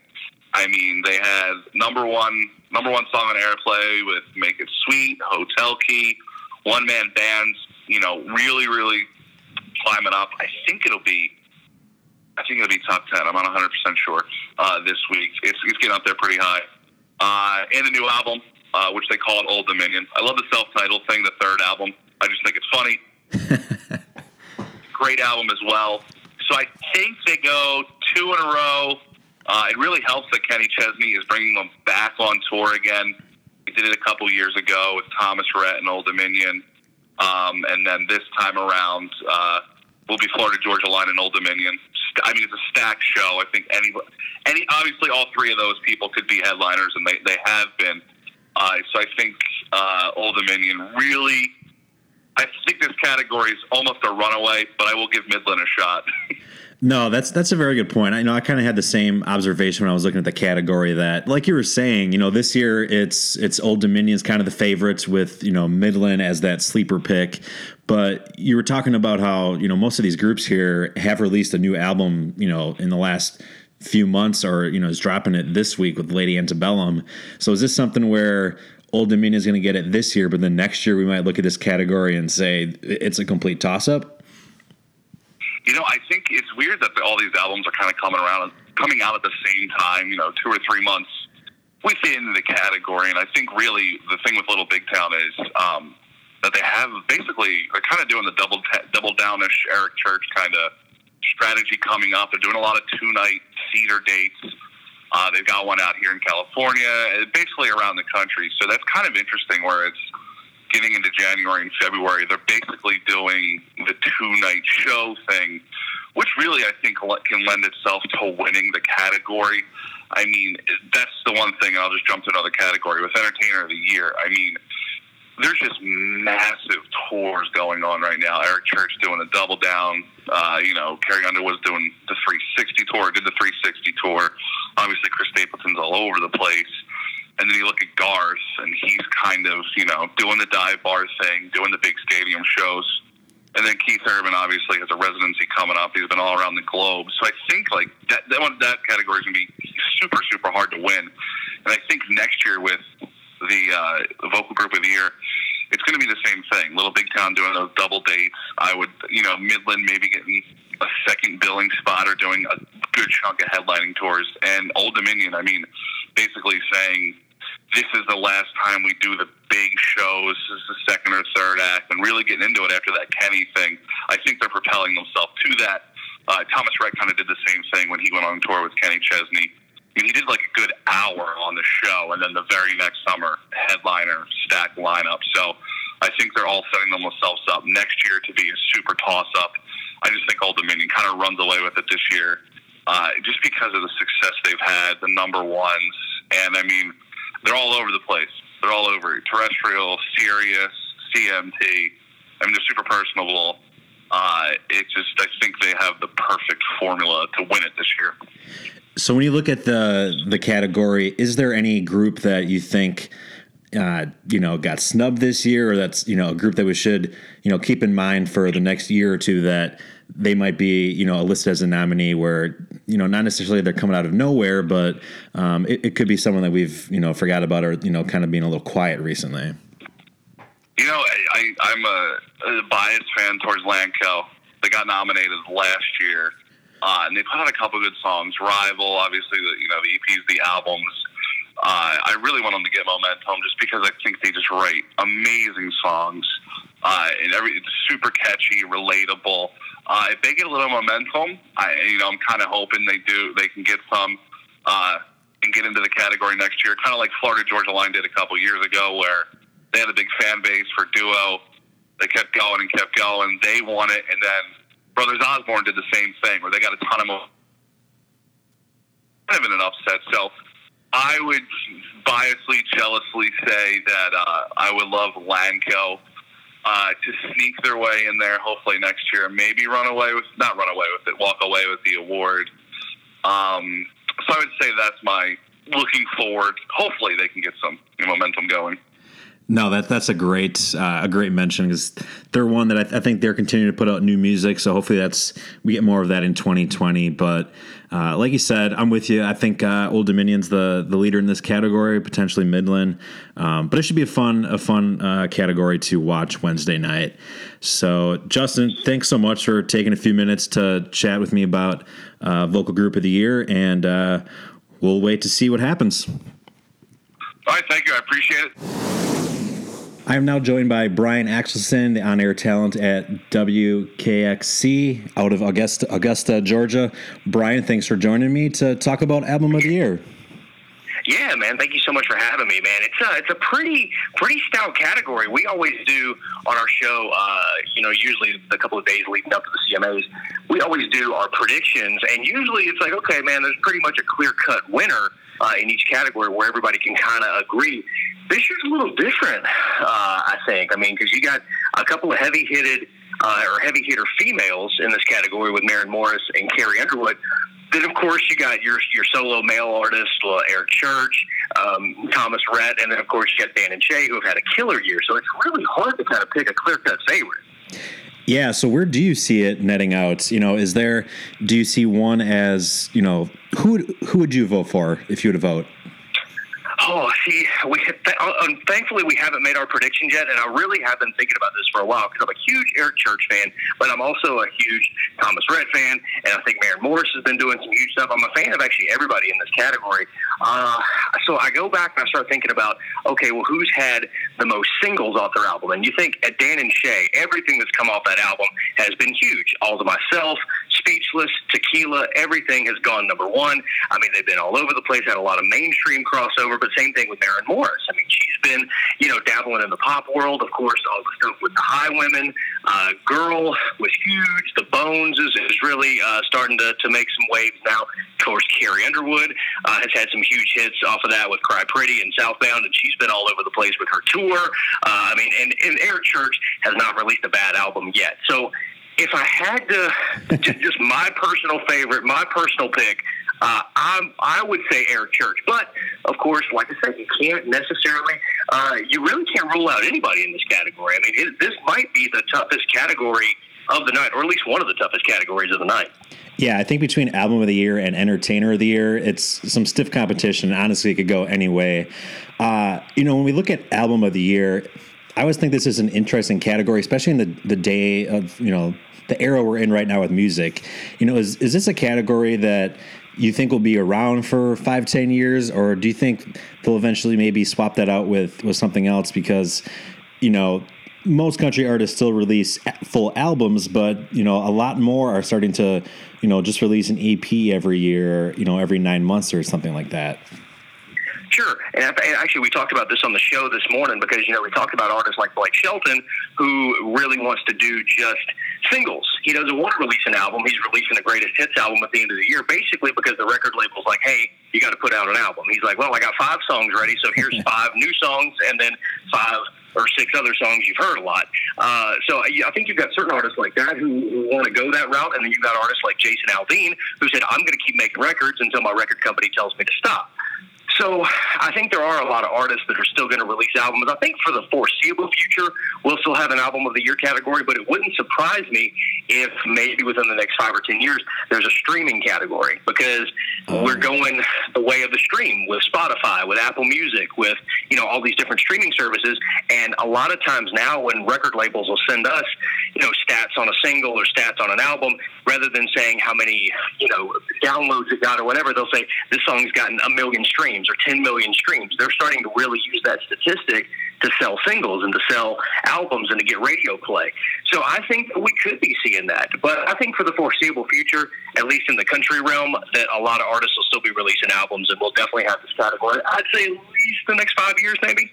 I mean, they had number one number one song on airplay with "Make It Sweet," "Hotel Key," one man bands. You know, really, really climbing up. I think it'll be. I think it'll be top ten. I'm not 100 percent sure uh, this week. It's, it's getting up there pretty high. Uh, and a new album, uh, which they call it Old Dominion. I love the self-titled thing, the third album. I just think it's funny. Great album as well. So I think they go two in a row. Uh, it really helps that Kenny Chesney is bringing them back on tour again. He did it a couple years ago with Thomas Rhett and Old Dominion. Um, and then this time around, uh, will be Florida Georgia Line and Old Dominion. I mean, it's a stacked show. I think any, any, obviously, all three of those people could be headliners, and they, they have been. Uh, so I think uh, Old Dominion really. I think this category is almost a runaway, but I will give Midland a shot. No, that's that's a very good point. I know I kind of had the same observation when I was looking at the category that, like you were saying, you know, this year it's it's Old Dominion's kind of the favorites with you know Midland as that sleeper pick, but you were talking about how you know most of these groups here have released a new album, you know, in the last few months, or you know, is dropping it this week with Lady Antebellum. So is this something where Old Dominion is going to get it this year, but then next year we might look at this category and say it's a complete toss up? You know, I think it's weird that all these albums are kind of coming around, coming out at the same time. You know, two or three months within the category. And I think really the thing with Little Big Town is um, that they have basically they're kind of doing the double double downish Eric Church kind of strategy coming up. They're doing a lot of two night theater dates. Uh, they've got one out here in California, basically around the country. So that's kind of interesting. Where it's getting into January and February, they're basically doing the two night show thing, which really I think can lend itself to winning the category. I mean, that's the one thing. I'll just jump to another category with Entertainer of the Year. I mean, there's just massive tours going on right now. Eric Church doing a double down. Uh, you know, Carrie Underwood's doing the 360 tour, did the 360 tour. Obviously, Chris Stapleton's all over the place. And then you look at Garth, and he's kind of, you know, doing the dive bar thing, doing the big stadium shows. And then Keith Urban obviously has a residency coming up. He's been all around the globe. So I think like that that, one, that category is going to be super super hard to win. And I think next year with the, uh, vocal group of the year, it's going to be the same thing. Little Big Town doing those double dates. I would you know Midland maybe getting a second billing spot or doing a good chunk of headlining tours. And Old Dominion, I mean, basically saying this is the last time we do the big shows. This is the second or third act, and really getting into it after that Kenny thing. I think they're propelling themselves to that. Uh, Thomas Rhett kind of did the same thing when he went on tour with Kenny Chesney. He did like a good hour on the show, and then the very next summer, headliner, stacked lineup. So I think they're all setting themselves up next year to be a super toss up. I just think Old Dominion kind of runs away with it this year, uh, just because of the success they've had, the number ones, and I mean they're all over the place. They're all over terrestrial, Sirius, CMT. I mean, they're super personable. Uh, it just, I think they have the perfect formula to win it this year. So when you look at the the category, is there any group that you think? Uh, you know, got snubbed this year, or that's you know a group that we should you know keep in mind for the next year or two that they might be, you know, listed as a nominee where, you know, not necessarily they're coming out of nowhere, but um, it, it, could be someone that we've, you know, forgot about or, you know, kind of being a little quiet recently. You know, I, I'm a, a biased fan towards Lanco. They got nominated last year, uh, and they put out a couple good songs. Rival, obviously, the, you know, the EPs, the albums. Uh, I really want them to get momentum just because I think they just write amazing songs. Uh, and every it's super catchy, relatable. Uh, if they get a little momentum, I you know I'm kind of hoping they do. They can get some uh, and get into the category next year, kind of like Florida Georgia Line did a couple years ago, where they had a big fan base for duo. They kept going and kept going. They won it, and then Brothers Osborne did the same thing, where they got a ton of kind of in an upset. So I would biasly, jealously say that uh, I would love Lanco uh, to sneak their way in there. Hopefully next year, maybe run away with not run away with it, walk away with the award. Um, so I would say that's my looking forward. Hopefully they can get some momentum going. No, that that's a great uh, a great mention because they're one that I, th- I, think they're continuing to put out new music. So hopefully that's we get more of that in 2020. But uh, like you said, I'm with you. I think uh, Old Dominion's the the leader in this category, potentially Midland. Um, but it should be a fun a fun uh, category to watch Wednesday night. So Justin, thanks so much for taking a few minutes to chat with me about uh, vocal group of the year, and uh, we'll wait to see what happens. All right, thank you. I appreciate it. I am now joined by Bryan Axelson, the on-air talent at WKXC out of Augusta, Augusta, Georgia. Bryan, thanks for joining me to talk about album of the year. Yeah, man. Thank you so much for having me, man. It's a it's a pretty pretty stout category. We always do on our show. Uh, you know, usually the couple of days leading up to the CMAs, we always do our predictions, and usually it's like, okay, man, there's pretty much a clear cut winner uh, in each category where everybody can kind of agree. This year's a little different, uh, I think. I mean, because you got a couple of heavy hitted uh, or heavy hitter females in this category with Maren Morris and Carrie Underwood. Then, of course, you got your your solo male artist, uh, Eric Church, um, Thomas Rhett, and then, of course, you got Dan and Shay, who have had a killer year. So it's really hard to kind of pick a clear cut favorite. Yeah. So where do you see it netting out? You know, is there? Do you see one as you know who who would you vote for if you were to vote? Oh, see, we uh, thankfully we haven't made our predictions yet, and I really have been thinking about this for a while because I'm a huge Eric Church fan, but I'm also a huge Thomas Rhett fan, and I think Maren Morris has been doing some huge stuff. I'm a fan of actually everybody in this category. Uh, so I go back and I start thinking about, okay, well, who's had the most singles off their album? And you think at Dan and Shay, everything that's come off that album has been huge. All to myself, Speechless, Tequila, everything has gone number one. I mean, they've been all over the place, had a lot of mainstream crossover, but same thing with Maren Morris. I mean, she's been, you know, dabbling in the pop world, of course, all the stuff with the Highwomen. Uh, Girl was huge. The Bones is, is really uh, starting to, to make some waves now. Of course, Carrie Underwood uh, has had some huge hits off of that with Cry Pretty and Southbound, and she's been all over the place with her tour. Uh, I mean, and, and Eric Church has not released a bad album yet. So if I had to, just my personal favorite, my personal pick, uh, I'm, I would say Eric Church. But of course, like I said, you can't necessarily, uh, you really can't rule out anybody in this category. I mean, it, this might be the toughest category of the night, or at least one of the toughest categories of the night. Yeah, I think between album of the year and entertainer of the year, it's some stiff competition. Honestly, it could go any way. Uh, you know, when we look at album of the year, I always think this is an interesting category, especially in the the day of you know the era we're in right now with music. You know, is is this a category that you think will be around for five, ten years, or do you think they'll eventually maybe swap that out with with something else? Because you know, most country artists still release full albums, but you know, a lot more are starting to you know just release an EP every year, you know, every nine months or something like that. Sure, and actually, we talked about this on the show this morning because you know we talked about artists like Blake Shelton, who really wants to do just singles. He doesn't want to release an album. He's releasing the greatest hits album at the end of the year, basically because the record label's like, "Hey, you got to put out an album." He's like, "Well, I got five songs ready, so here's five new songs, and then five or six other songs you've heard a lot. Uh, so I think you've got certain artists like that who, who want to go that route, and then you've got artists like Jason Aldean who said, "I'm going to keep making records until my record company tells me to stop." So I think there are a lot of artists that are still going to release albums. I think for the foreseeable future, we'll still have an album of the year category, but it wouldn't surprise me if maybe within the next five or ten years there's a streaming category because oh. we're going the way of the stream with Spotify, with Apple Music, with you know all these different streaming services. And a lot of times now, when record labels will send us you know stats on a single or stats on an album, rather than saying how many you know downloads it got or whatever, they'll say this song's gotten a million streams or 10 million streams. They're starting to really use that statistic to sell singles and to sell albums and to get radio play. So I think we could be seeing that. But I think for the foreseeable future, at least in the country realm, that a lot of artists will still be releasing albums and we'll definitely have this category. I'd say at least the next five years, maybe.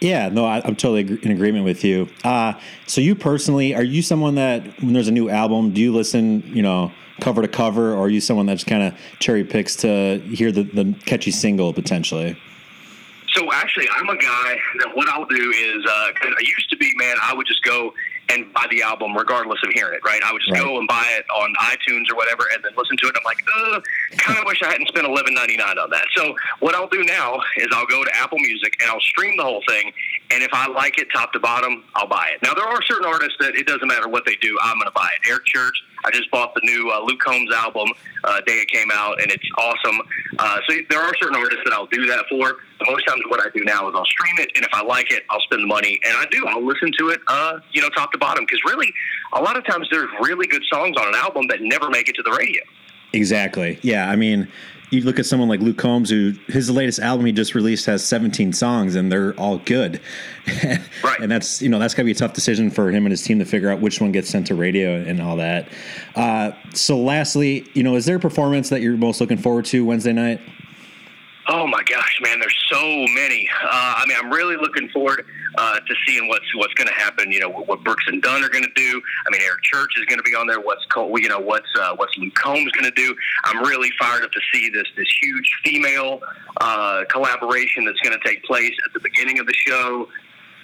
Yeah, no, I, am totally in agreement with you. Uh, so you personally, are you someone that when there's a new album, do you listen, you know, cover to cover, or are you someone that just kind of cherry picks to hear the, the catchy single potentially? So actually, I'm a guy that what I'll do is, uh, I used to be, man, I would just go and buy the album regardless of hearing it, right? I would just right. go and buy it on iTunes or whatever and then listen to it. I'm like, ugh, kind of wish I hadn't spent eleven ninety nine on that. So what I'll do now is I'll go to Apple Music and I'll stream the whole thing. And if I like it top to bottom, I'll buy it. Now there are certain artists that it doesn't matter what they do, I'm going to buy it. Eric Church, I just bought the new uh, Luke Combs album uh, day it came out, and it's awesome. Uh, so there are certain artists that I'll do that for. Most times, what I do now is I'll stream it, and if I like it, I'll spend the money, and I do. I'll listen to it, uh, you know, top to bottom, because really, a lot of times there's really good songs on an album that never make it to the radio. Exactly. Yeah. I mean, you look at someone like Luke Combs, who his latest album he just released has 17 songs, and they're all good. right. And that's you know that's gonna be a tough decision for him and his team to figure out which one gets sent to radio and all that. Uh, so, lastly, you know, is there a performance that you're most looking forward to Wednesday night? Oh my gosh, man! There's so many. Uh, I mean, I'm really looking forward uh, to seeing what's what's going to happen. You know, what Brooks and Dunn are going to do. I mean, Eric Church is going to be on there. What's you know what's uh, what's Luke Combs going to do? I'm really fired up to see this this huge female uh, collaboration that's going to take place at the beginning of the show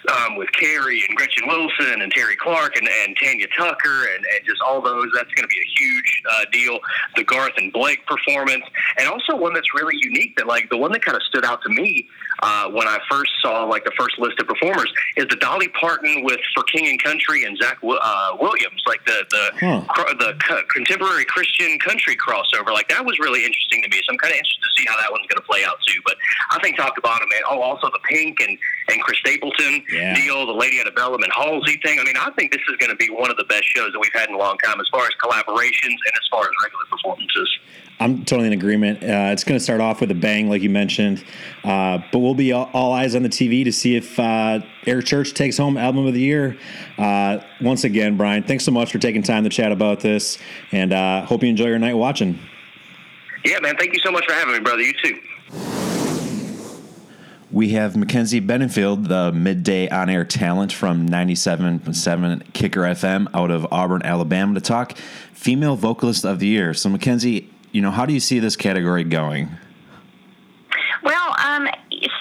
um, with Carrie and Gretchen Wilson and Terri Clark and, and Tanya Tucker and, and just all those. That's going to be a huge uh, deal. The Garth and Blake performance, and also one that's really unique. That like the one that kind of stood out to me uh, when I first saw like the first list of performers is the Dolly Parton with for King and Country and Zach uh, Williams, like the the Huh. cr- the co- contemporary Christian country crossover. Like that was really interesting to me. So I'm kind of interested to see how that one's going to play out too. But I think top to bottom, man. Oh, also the Pink and and Chris Stapleton Yeah. deal, the Lady Antebellum and Halsey thing. I mean, I think this is going to be one of the best shows that we've had in a long time as far as collaborations and as far as regular performances. I'm totally in agreement. Uh, it's going to start off with a bang, like you mentioned, uh, but we'll be all, all eyes on the TV to see if uh, Eric Church takes home Album of the Year. Uh, once again, Bryan, thanks so much for taking time to chat about this, and uh, hope you enjoy your night watching. Yeah, man. Thank you so much for having me, brother. You too. We have McKenzie Benefield, the midday on air talent from 97.7 Kicker FM out of Auburn, Alabama, to talk Female Vocalist of the Year. So, McKenzie, you know, how do you see this category going? Well, um,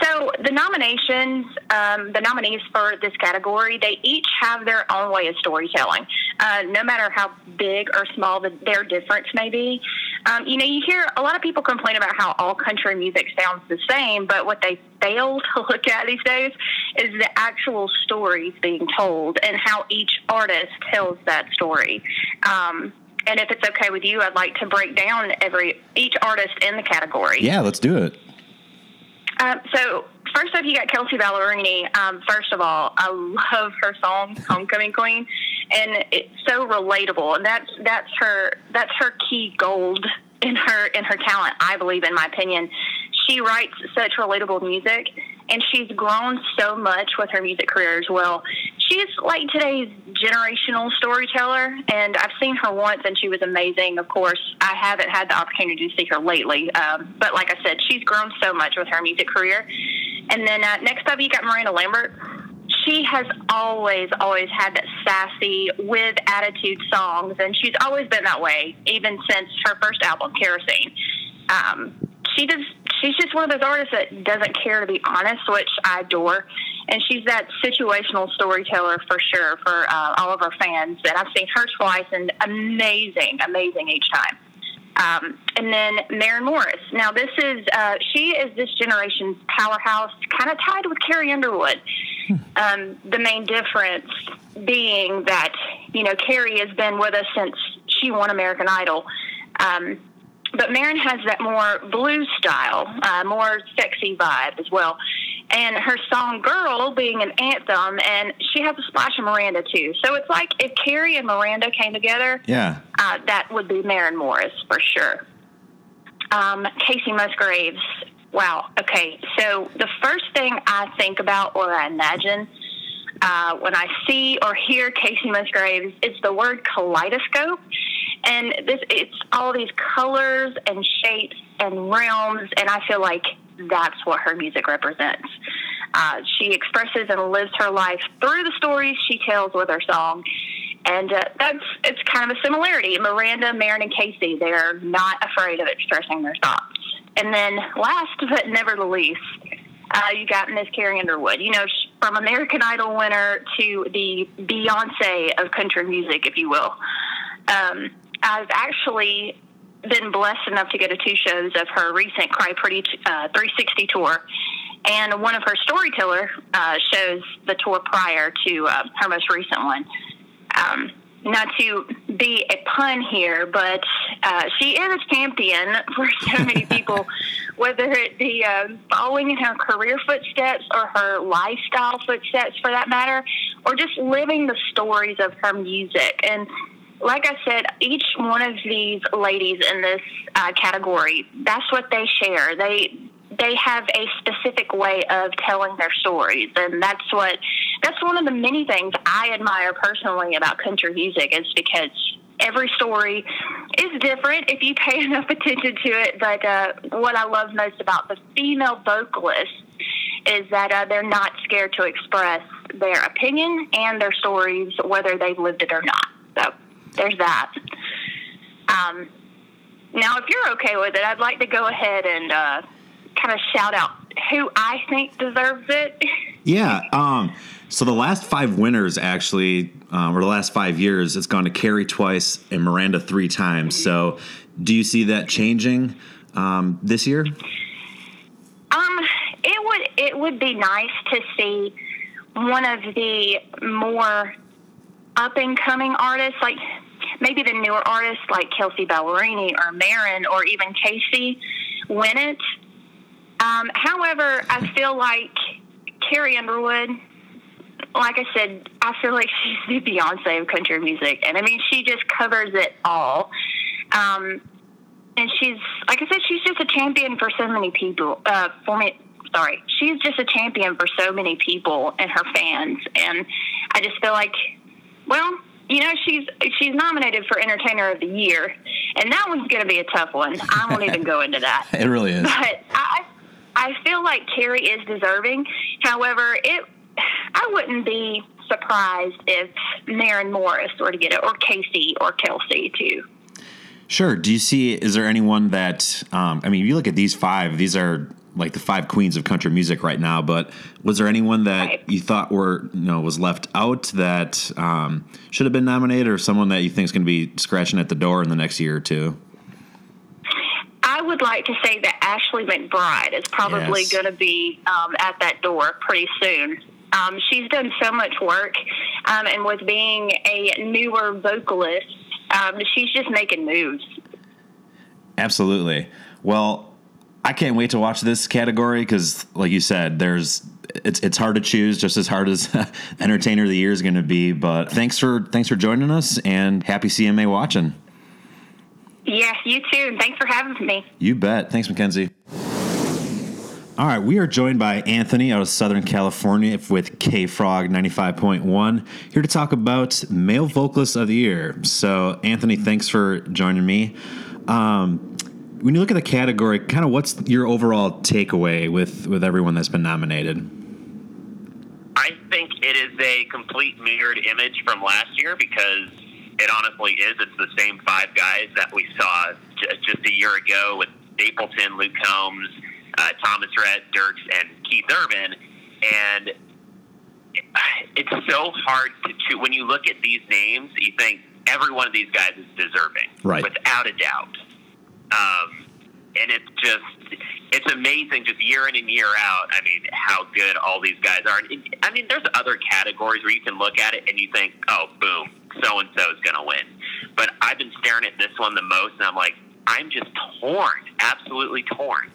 so the nominations, um, the nominees for this category, they each have their own way of storytelling. Uh, no matter how big or small the, their difference may be. Um, you know, you hear a lot of people complain about how all country music sounds the same, but what they fail to look at these days is the actual stories being told and how each artist tells that story. Um, and if it's okay with you, I'd like to break down every each artist in the category. Yeah, let's do it. Um, so first up, you got Kelsea Ballerini. Um, first of all, I love her song "Homecoming Queen," and it's so relatable. And that's that's her that's her key gold in her in her talent. I believe, in my opinion, she writes such relatable music, and she's grown so much with her music career as well. She's like today's generational storyteller, and I've seen her once, and she was amazing. Of course, I haven't had the opportunity to see her lately, um, but like I said, she's grown so much with her music career. And then uh, next up, you got Miranda Lambert. She has always, always had that sassy, with attitude songs, and she's always been that way, even since her first album, Kerosene. Um, she does. She's just one of those artists that doesn't care to be honest, which I adore. And she's that situational storyteller for sure for uh, all of our fans. And I've seen her twice, and amazing, amazing each time. Um, and then Maren Morris. Now, this is uh, she is this generation's powerhouse, kind of tied with Carrie Underwood. Um, the main difference being that you know Carrie has been with us since she won American Idol. Um, but Maren has that more blues style, uh, more sexy vibe as well. And her song "Girl" being an anthem, and she has a splash of Miranda too. So it's like if Carrie and Miranda came together, Yeah. uh, that would be Maren Morris for sure. Um, Kacey Musgraves. Wow. Okay. So the first thing I think about or I imagine uh, when I see or hear Kacey Musgraves is the word kaleidoscope. And this, it's all these colors and shapes and realms, and I feel like that's what her music represents. Uh, she expresses and lives her life through the stories she tells with her song, and uh, that's it's kind of a similarity. Miranda, Maren, and Kacey they're not afraid of expressing their thoughts. And then, last but never the least, uh, you got Miss Carrie Underwood. You know, from American Idol winner to the Beyonce of country music, if you will. Um, I've actually been blessed enough to go to two shows of her recent Cry Pretty uh, 360 tour. And one of her storyteller uh, shows the tour prior to uh, her most recent one. Um, not to be a pun here, but uh, she is a champion for so many people, whether it be uh, following in her career footsteps or her lifestyle footsteps for that matter, or just living the stories of her music. And like I said, each one of these ladies in this uh, category, that's what they share. They they have a specific way of telling their stories, and that's what that's one of the many things I admire personally about country music is because every story is different if you pay enough attention to it. But uh, what I love most about the female vocalists is that uh, they're not scared to express their opinion and their stories, whether they've lived it or not. There's that. Um, now, if you're okay with it, I'd like to go ahead and uh, kind of shout out who I think deserves it. Yeah. Um, so the last five winners, actually, um, or the last five years, it's gone to Carrie twice and Miranda three times. So, do you see that changing um, this year? Um, it would it would be nice to see one of the more up and coming artists, like maybe the newer artists like Kelsea Ballerini or Maren or even Kacey, win it. Um, however, I feel like Carrie Underwood, like I said, I feel like she's the Beyonce of country music, and I mean she just covers it all. Um, and she's like I said, she's just a champion for so many people. Uh, for me, sorry, she's just a champion for so many people and her fans, and I just feel like, well, you know, she's she's nominated for Entertainer of the Year, and that one's going to be a tough one. I won't even go into that. It really is. But I I feel like Carrie is deserving. However, it I wouldn't be surprised if Maren Morris were to get it, or Kacey, or Kelsea too. Sure. Do you see? Is there anyone that? Um, I mean, if you look at these five. These are like the five queens of country music right now. But was there anyone that Right. you thought were you know was left out that um, should have been nominated, or someone that you think is going to be scratching at the door in the next year or two? I would like to say that Ashley McBryde is probably Yes. going to be um, at that door pretty soon. Um, she's done so much work, um, and with being a newer vocalist, um, she's just making moves. Absolutely. Well, I can't wait to watch this category because, like you said, there's it's it's hard to choose, just as hard as Entertainer of the Year is going to be. But thanks for thanks for joining us, and happy CMA watching. Yes, you too, and thanks for having me. You bet. Thanks, McKenzie. All right, we are joined by Anthony out of Southern California with K Frog 95.1 here to talk about Male Vocalist of the Year. So, Anthony, thanks for joining me. Um, when you look at the category, kind of what's your overall takeaway with, with everyone that's been nominated? I think it is a complete mirrored image from last year because it honestly is. It's the same five guys that we saw j- just a year ago with Stapleton, Luke Combs, uh, Thomas Rhett, Dierks, and Keith Urban. And it's so hard to choose. When you look at these names, you think every one of these guys is deserving, Right. without a doubt. Um, and it's just it's amazing just year in and year out i mean how good all these guys are. I mean there's other categories where you can look at it and you think oh boom so and so is going to win. But i've been staring at this one the most and i'm like i'm just torn absolutely torn.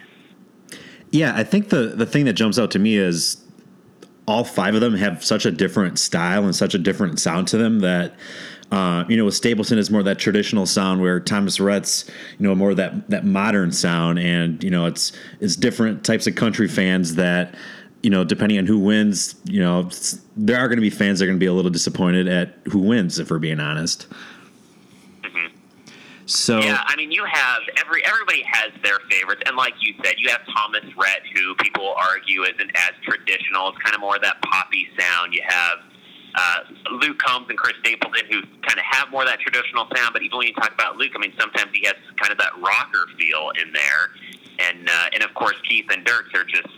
Yeah, I think the, the thing that jumps out to me is all five of them have such a different style and such a different sound to them that uh, you know with Stapleton is more that traditional sound where Thomas Rhett's you know more that that modern sound and you know it's it's different types of country fans that you know depending on who wins you know there are going to be fans that are going to be a little disappointed at who wins if we're being honest. So Yeah, I mean, you have every everybody has their favorites, and like you said, you have Thomas Rhett, who people argue isn't as traditional. It's kind of more that poppy sound. You have uh, Luke Combs and Chris Stapleton, who kind of have more of that traditional sound. But even when you talk about Luke, I mean, sometimes he has kind of that rocker feel in there, and uh, and of course Keith and Dierks are just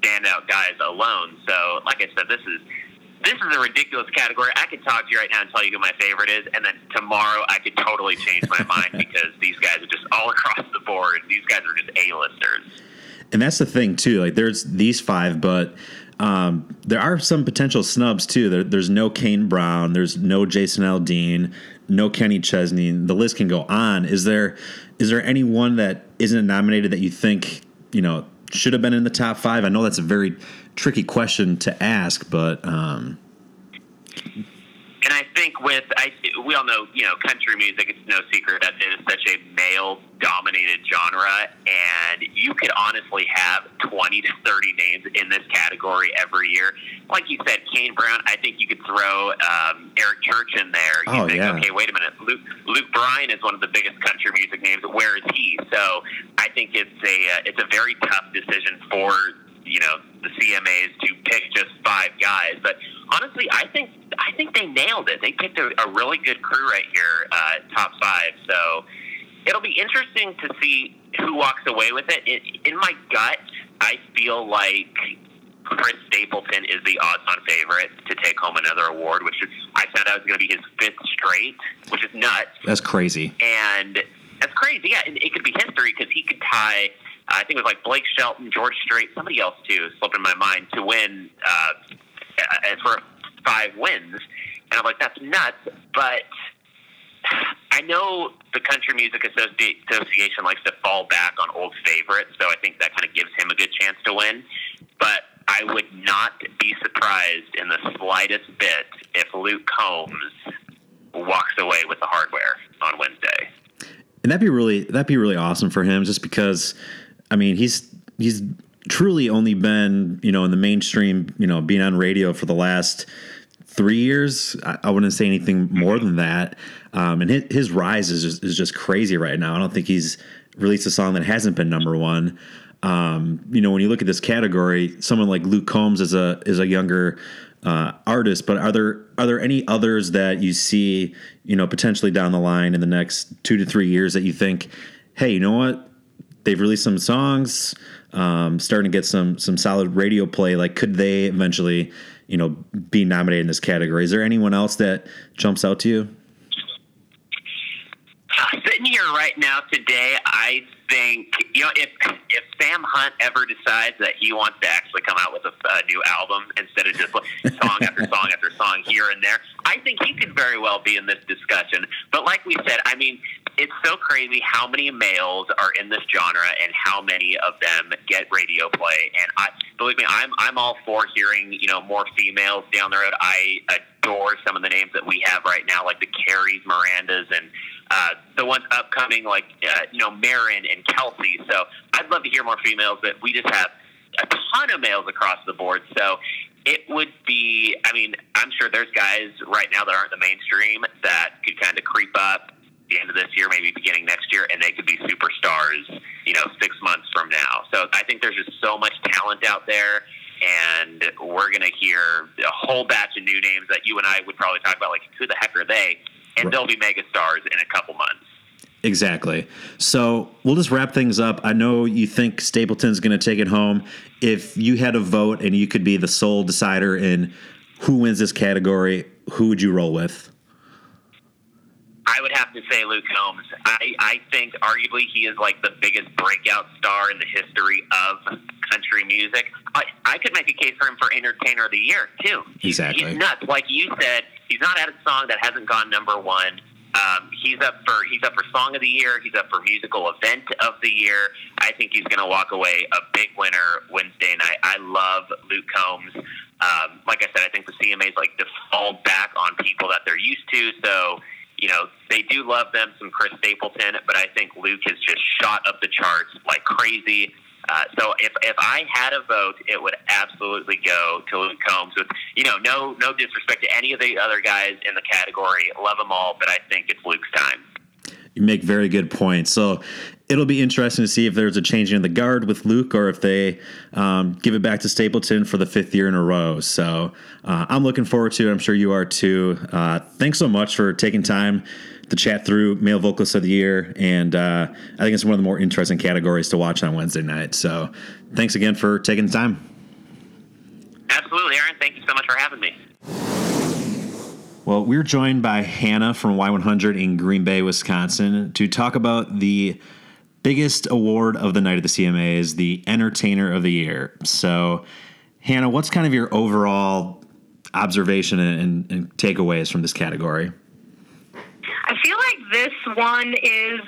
standout guys alone. So, like I said, this is this is a ridiculous category. I could talk to you right now and tell you who my favorite is, and then tomorrow I could totally change my mind because these guys are just all across the board. These guys are just A-listers. And that's the thing too. Like there's these five, but um, there are some potential snubs too. There, there's no Kane Brown. There's no Jason Aldean. No Kenny Chesney. The list can go on. Is there is there anyone that isn't nominated that you think you know should have been in the top five? I know that's a very tricky question to ask, but um, And I think with I, we all know, you know, country music. It's no secret that it is such a male-dominated genre, and you could honestly have twenty to thirty names in this category every year. Like you said, Kane Brown. I think you could throw um, Eric Church in there. You Oh, think, yeah. okay, wait a minute. Luke Luke Bryan is one of the biggest country music names. Where is he? So I think it's a uh, it's a very tough decision for you know the CMAs to pick just five guys. But honestly, I think I think they nailed it. They picked a, a really good crew right here, uh, top five. So it'll be interesting to see who walks away with it. In, in my gut, I feel like Chris Stapleton is the odds-on favorite to take home another award, which is, I found out was going to be his fifth straight, which is nuts that's crazy. and that's crazy. Yeah, and it could be history because he could tie I think it was like Blake Shelton, George Strait, somebody else too, slipped in my mind to win uh, for five wins. And I'm like, that's nuts. But I know the Country Music Association likes to fall back on old favorites, so I think that kind of gives him a good chance to win. But I would not be surprised in the slightest bit if Luke Combs walks away with the hardware on Wednesday. And that'd be really that'd be really awesome for him, just because, I mean, he's he's truly only been you know in the mainstream, you know, being on radio for the last three years. I, I wouldn't say anything more than that. Um, and his, his rise is just, is just crazy right now. I don't think he's released a song that hasn't been number one. Um, you know, when you look at this category, someone like Luke Combs is a is a younger uh, artist, but are there are there any others that you see, you know, potentially down the line in the next two to three years that you think, hey, you know what, they've released some songs, um, starting to get some some solid radio play. Like, could they eventually, you know, be nominated in this category? Is there anyone else that jumps out to you? Sitting here right now today, I think you know if if Sam Hunt ever decides that he wants to actually come out with a, a new album instead of just song after song after song here and there, I think he could very well be in this discussion. But like we said, I mean, it's so crazy how many males are in this genre and how many of them get radio play. And I believe me, I'm I'm all for hearing you know more females down the road. I adore some of the names that we have right now, like the Carries, Mirandas, and uh, the ones upcoming, like uh, you know Maren and Kelsea. So I'd love to hear more females, but we just have a ton of males across the board. So it would be. I mean, I'm sure there's guys right now that aren't the mainstream that could kind of creep up the end of this year, maybe beginning next year, and they could be superstars. You know, six months from now. So I think there's just so much talent out there. And we're going to hear a whole batch of new names that you and I would probably talk about, like who the heck are they? and right. they'll be mega stars in a couple months. Exactly. So we'll just wrap things up. I know you think Stapleton's going to take it home. If you had a vote and you could be the sole decider in who wins this category, who would you roll with? I would have to say Luke Combs. I, I think arguably he is like the biggest breakout star in the history of country music. I, I could make a case for him for Entertainer of the Year too. Exactly. He's nuts. Like you said, He's not had a song that hasn't gone number one. Um, he's up for he's up for song of the year. He's up for musical event of the year. I think he's going to walk away a big winner Wednesday night. I love Luke Combs. Um, like I said, I think the CMA's like default back on people that they're used to. So you know they do love them some Chris Stapleton, but I think Luke has just shot up the charts like crazy. Uh, so if, if I had a vote, it would absolutely go to Luke Combs. With you know, no no disrespect to any of the other guys in the category, love them all, but I think it's Luke's time. You make very good points. So it'll be interesting to see if there's a change in the guard with Luke or if they um, give it back to Stapleton for the fifth year in a row. So uh, I'm looking forward to it. I'm sure you are too. Uh, thanks so much for taking time to chat through male Vocalist of the year, and uh, I think it's one of the more interesting categories to watch on Wednesday night. So, thanks again for taking the time. Absolutely, Aaron. Thank you so much for having me. Well, we're joined by Hannah from Y100 in Green Bay, Wisconsin, to talk about the biggest award of the night of the CMAs, the Entertainer of the Year. So, Hannah, what's kind of your overall observation and, and takeaways from this category? I feel like this one is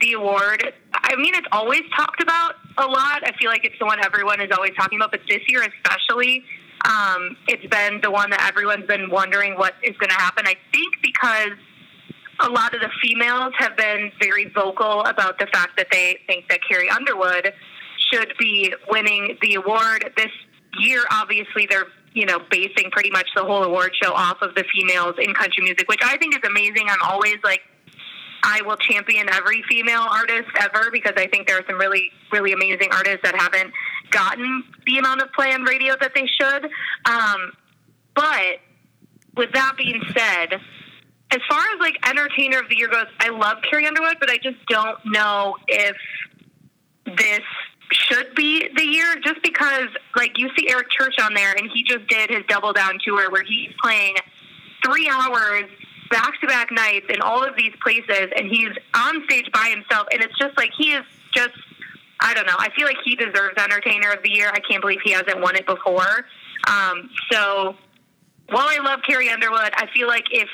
the award. I mean, it's always talked about a lot. I feel like it's the one everyone is always talking about, but this year especially, um, it's been the one that everyone's been wondering what is going to happen. I think because a lot of the females have been very vocal about the fact that they think that Carrie Underwood should be winning the award this year. Obviously, they're you know, basing pretty much the whole award show off of the females in country music, which I think is amazing. I'm always like, I will champion every female artist ever because I think there are some really, really amazing artists that haven't gotten the amount of play on radio that they should. Um, but with that being said, as far as like entertainer of the year goes, I love Carrie Underwood, but I just don't know if this should be the year just because like you see Eric Church on there and he just did his double down tour where he's playing three hours back to back nights in all of these places and he's on stage by himself and it's just like he is just I don't know. I feel like he deserves Entertainer of the Year. I can't believe he hasn't won it before. Um, so while I love Carrie Underwood, I feel like if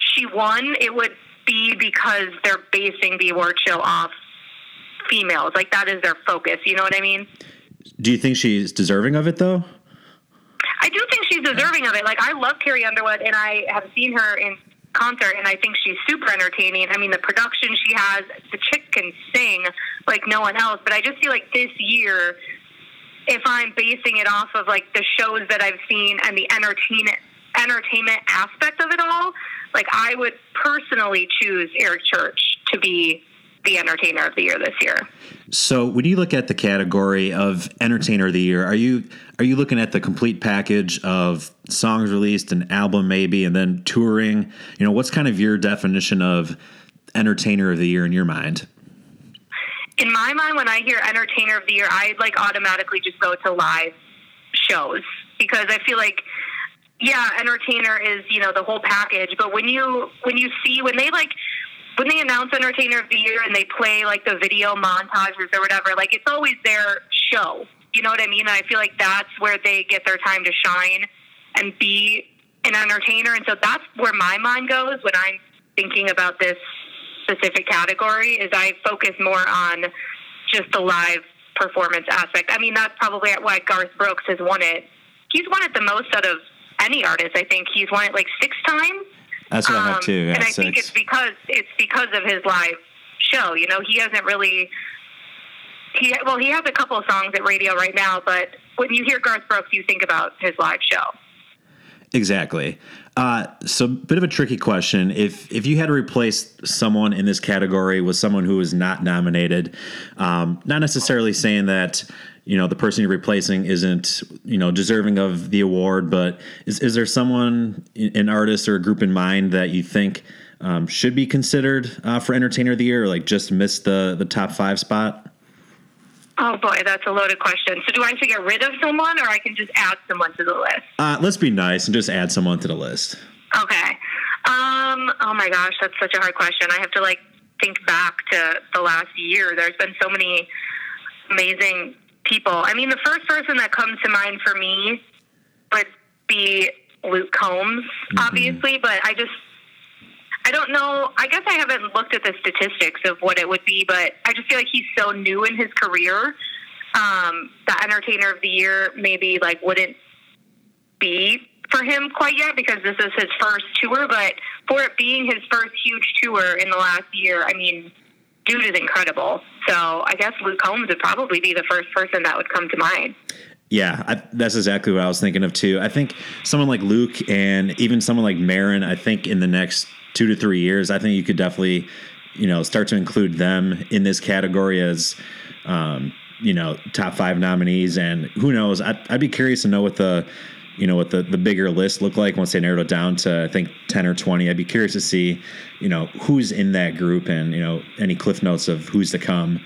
she won, it would be because they're basing the award show off females. Like that is their focus. You know what I mean? Do you think she's deserving of it though? I do think she's deserving of it. Like I love Carrie Underwood, and I have seen her in concert, and I think she's super entertaining. I mean, the production she has, the chick can sing like no one else. But I just feel like this year, if I'm basing it off of like the shows that I've seen and the entertainment entertainment aspect of it all, like I would personally choose Eric Church to be the entertainer of the year this year. So when you look at the category of entertainer of the year, are you are you looking at the complete package of songs released, an album maybe, and then touring? You know, what's kind of your definition of entertainer of the year in your mind? In my mind, when I hear entertainer of the year, I like automatically just go to live shows because I feel like yeah, entertainer is, you know, the whole package, but when you when you see when they like when they announce entertainer of the year and they play like the video montages or whatever, like it's always their show. You know what I mean? I feel like that's where they get their time to shine and be an entertainer. And so that's where my mind goes when I'm thinking about this specific category is I focus more on just the live performance aspect. I mean, that's probably why Garth Brooks has won it. He's won it the most out of any artist. I think he's won it like six times. That's what um, I have too. Yeah, and I six. think it's because it's because of his live show. You know, he hasn't really. He well, he has a couple of songs at radio right now, but when you hear Garth Brooks, you think about his live show. Exactly. Uh, so, a bit of a tricky question. If if you had to replace someone in this category with someone who was not nominated, um, not necessarily saying that you know the person you're replacing isn't you know deserving of the award but is, is there someone an artist or a group in mind that you think um, should be considered uh, for entertainer of the year or like just missed the the top five spot? Oh boy that's a loaded question. So do i have to get rid of someone or i can just add someone to the list? Uh, let's be nice and just add someone to the list. Okay. Um, oh my gosh that's such a hard question. I have to like think back to the last year. There's been so many amazing people. I mean, the first person that comes to mind for me would be Luke Combs, mm-hmm. obviously, but I just I don't know. I guess I haven't looked at the statistics of what it would be, but I just feel like he's so new in his career. Um, the entertainer of the year maybe like wouldn't be for him quite yet because this is his first tour, but for it being his first huge tour in the last year, I mean, dude is incredible. So I guess Luke Combs would probably be the first person that would come to mind. Yeah, I, that's exactly what I was thinking of too. I think someone like Luke and even someone like Maren, I think in the next two to three years, I think you could definitely, you know, start to include them in this category as, um, you know, top five nominees. And who knows? I'd, I'd be curious to know what the you know what the, the bigger list look like once they narrowed it down to I think ten or twenty. I'd be curious to see, you know, who's in that group and you know any cliff notes of who's to come.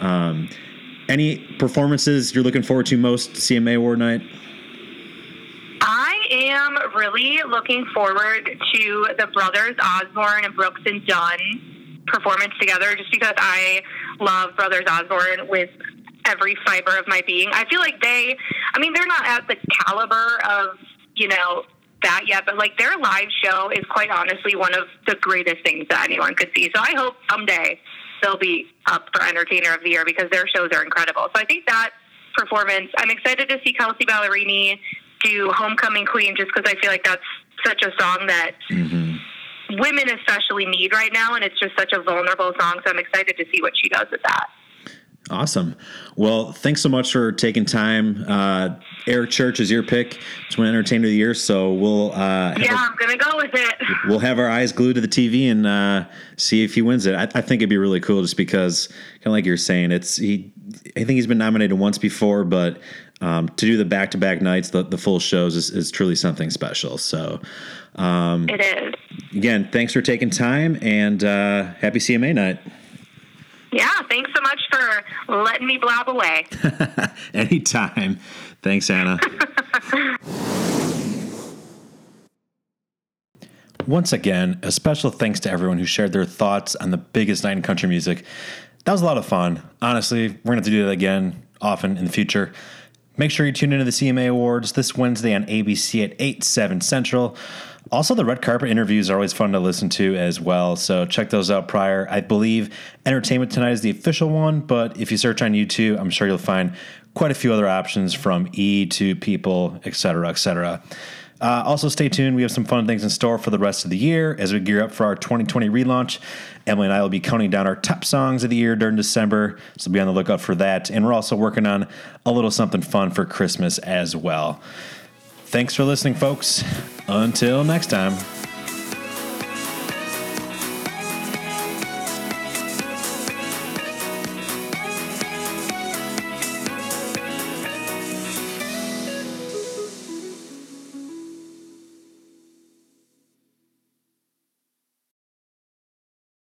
Um, any performances you're looking forward to most CMA Award night? I am really looking forward to the brothers Osborne and Brooks and Dunn performance together, just because I love Brothers Osborne with every fiber of my being. I feel like they, I mean, they're not at the caliber of, you know, that yet, but like their live show is quite honestly one of the greatest things that anyone could see. So I hope someday they'll be up for Entertainer of the Year because their shows are incredible. So I think that performance, I'm excited to see Kelsea Ballerini do Homecoming Queen just because I feel like that's such a song that. Mm-hmm women especially need right now and it's just such a vulnerable song so i'm excited to see what she does with that Awesome. Well, thanks so much for taking time. Uh, Eric Church is your pick to win Entertainer of the Year, so we'll. Uh, yeah, i I'm gonna go with it. We'll have our eyes glued to the TV and uh, see if he wins it. I, I, think it'd be really cool, just because, kind of like you're saying, it's he. I think he's been nominated once before, but um, to do the back-to-back nights, the, the full shows is, is truly something special. So, um, it is. Again, thanks for taking time, and uh, happy CMA night. Yeah, thanks so much for letting me blab away. Anytime. Thanks, Anna. Once again, a special thanks to everyone who shared their thoughts on the biggest night in country music. that was a lot of fun. Honestly, we're going to have to do that again often in the future. Make sure you tune into the CMA Awards this Wednesday on ABC at 8, 7 Central. Also, the red carpet interviews are always fun to listen to as well, so check those out prior. I believe Entertainment Tonight is the official one, but if you search on YouTube, I'm sure you'll find quite a few other options from E to People, etc., etc. Uh, also, stay tuned. We have some fun things in store for the rest of the year as we gear up for our 2020 relaunch. Emily and I will be counting down our top songs of the year during December, so be on the lookout for that. And we're also working on a little something fun for Christmas as well. Thanks for listening, folks. Until next time.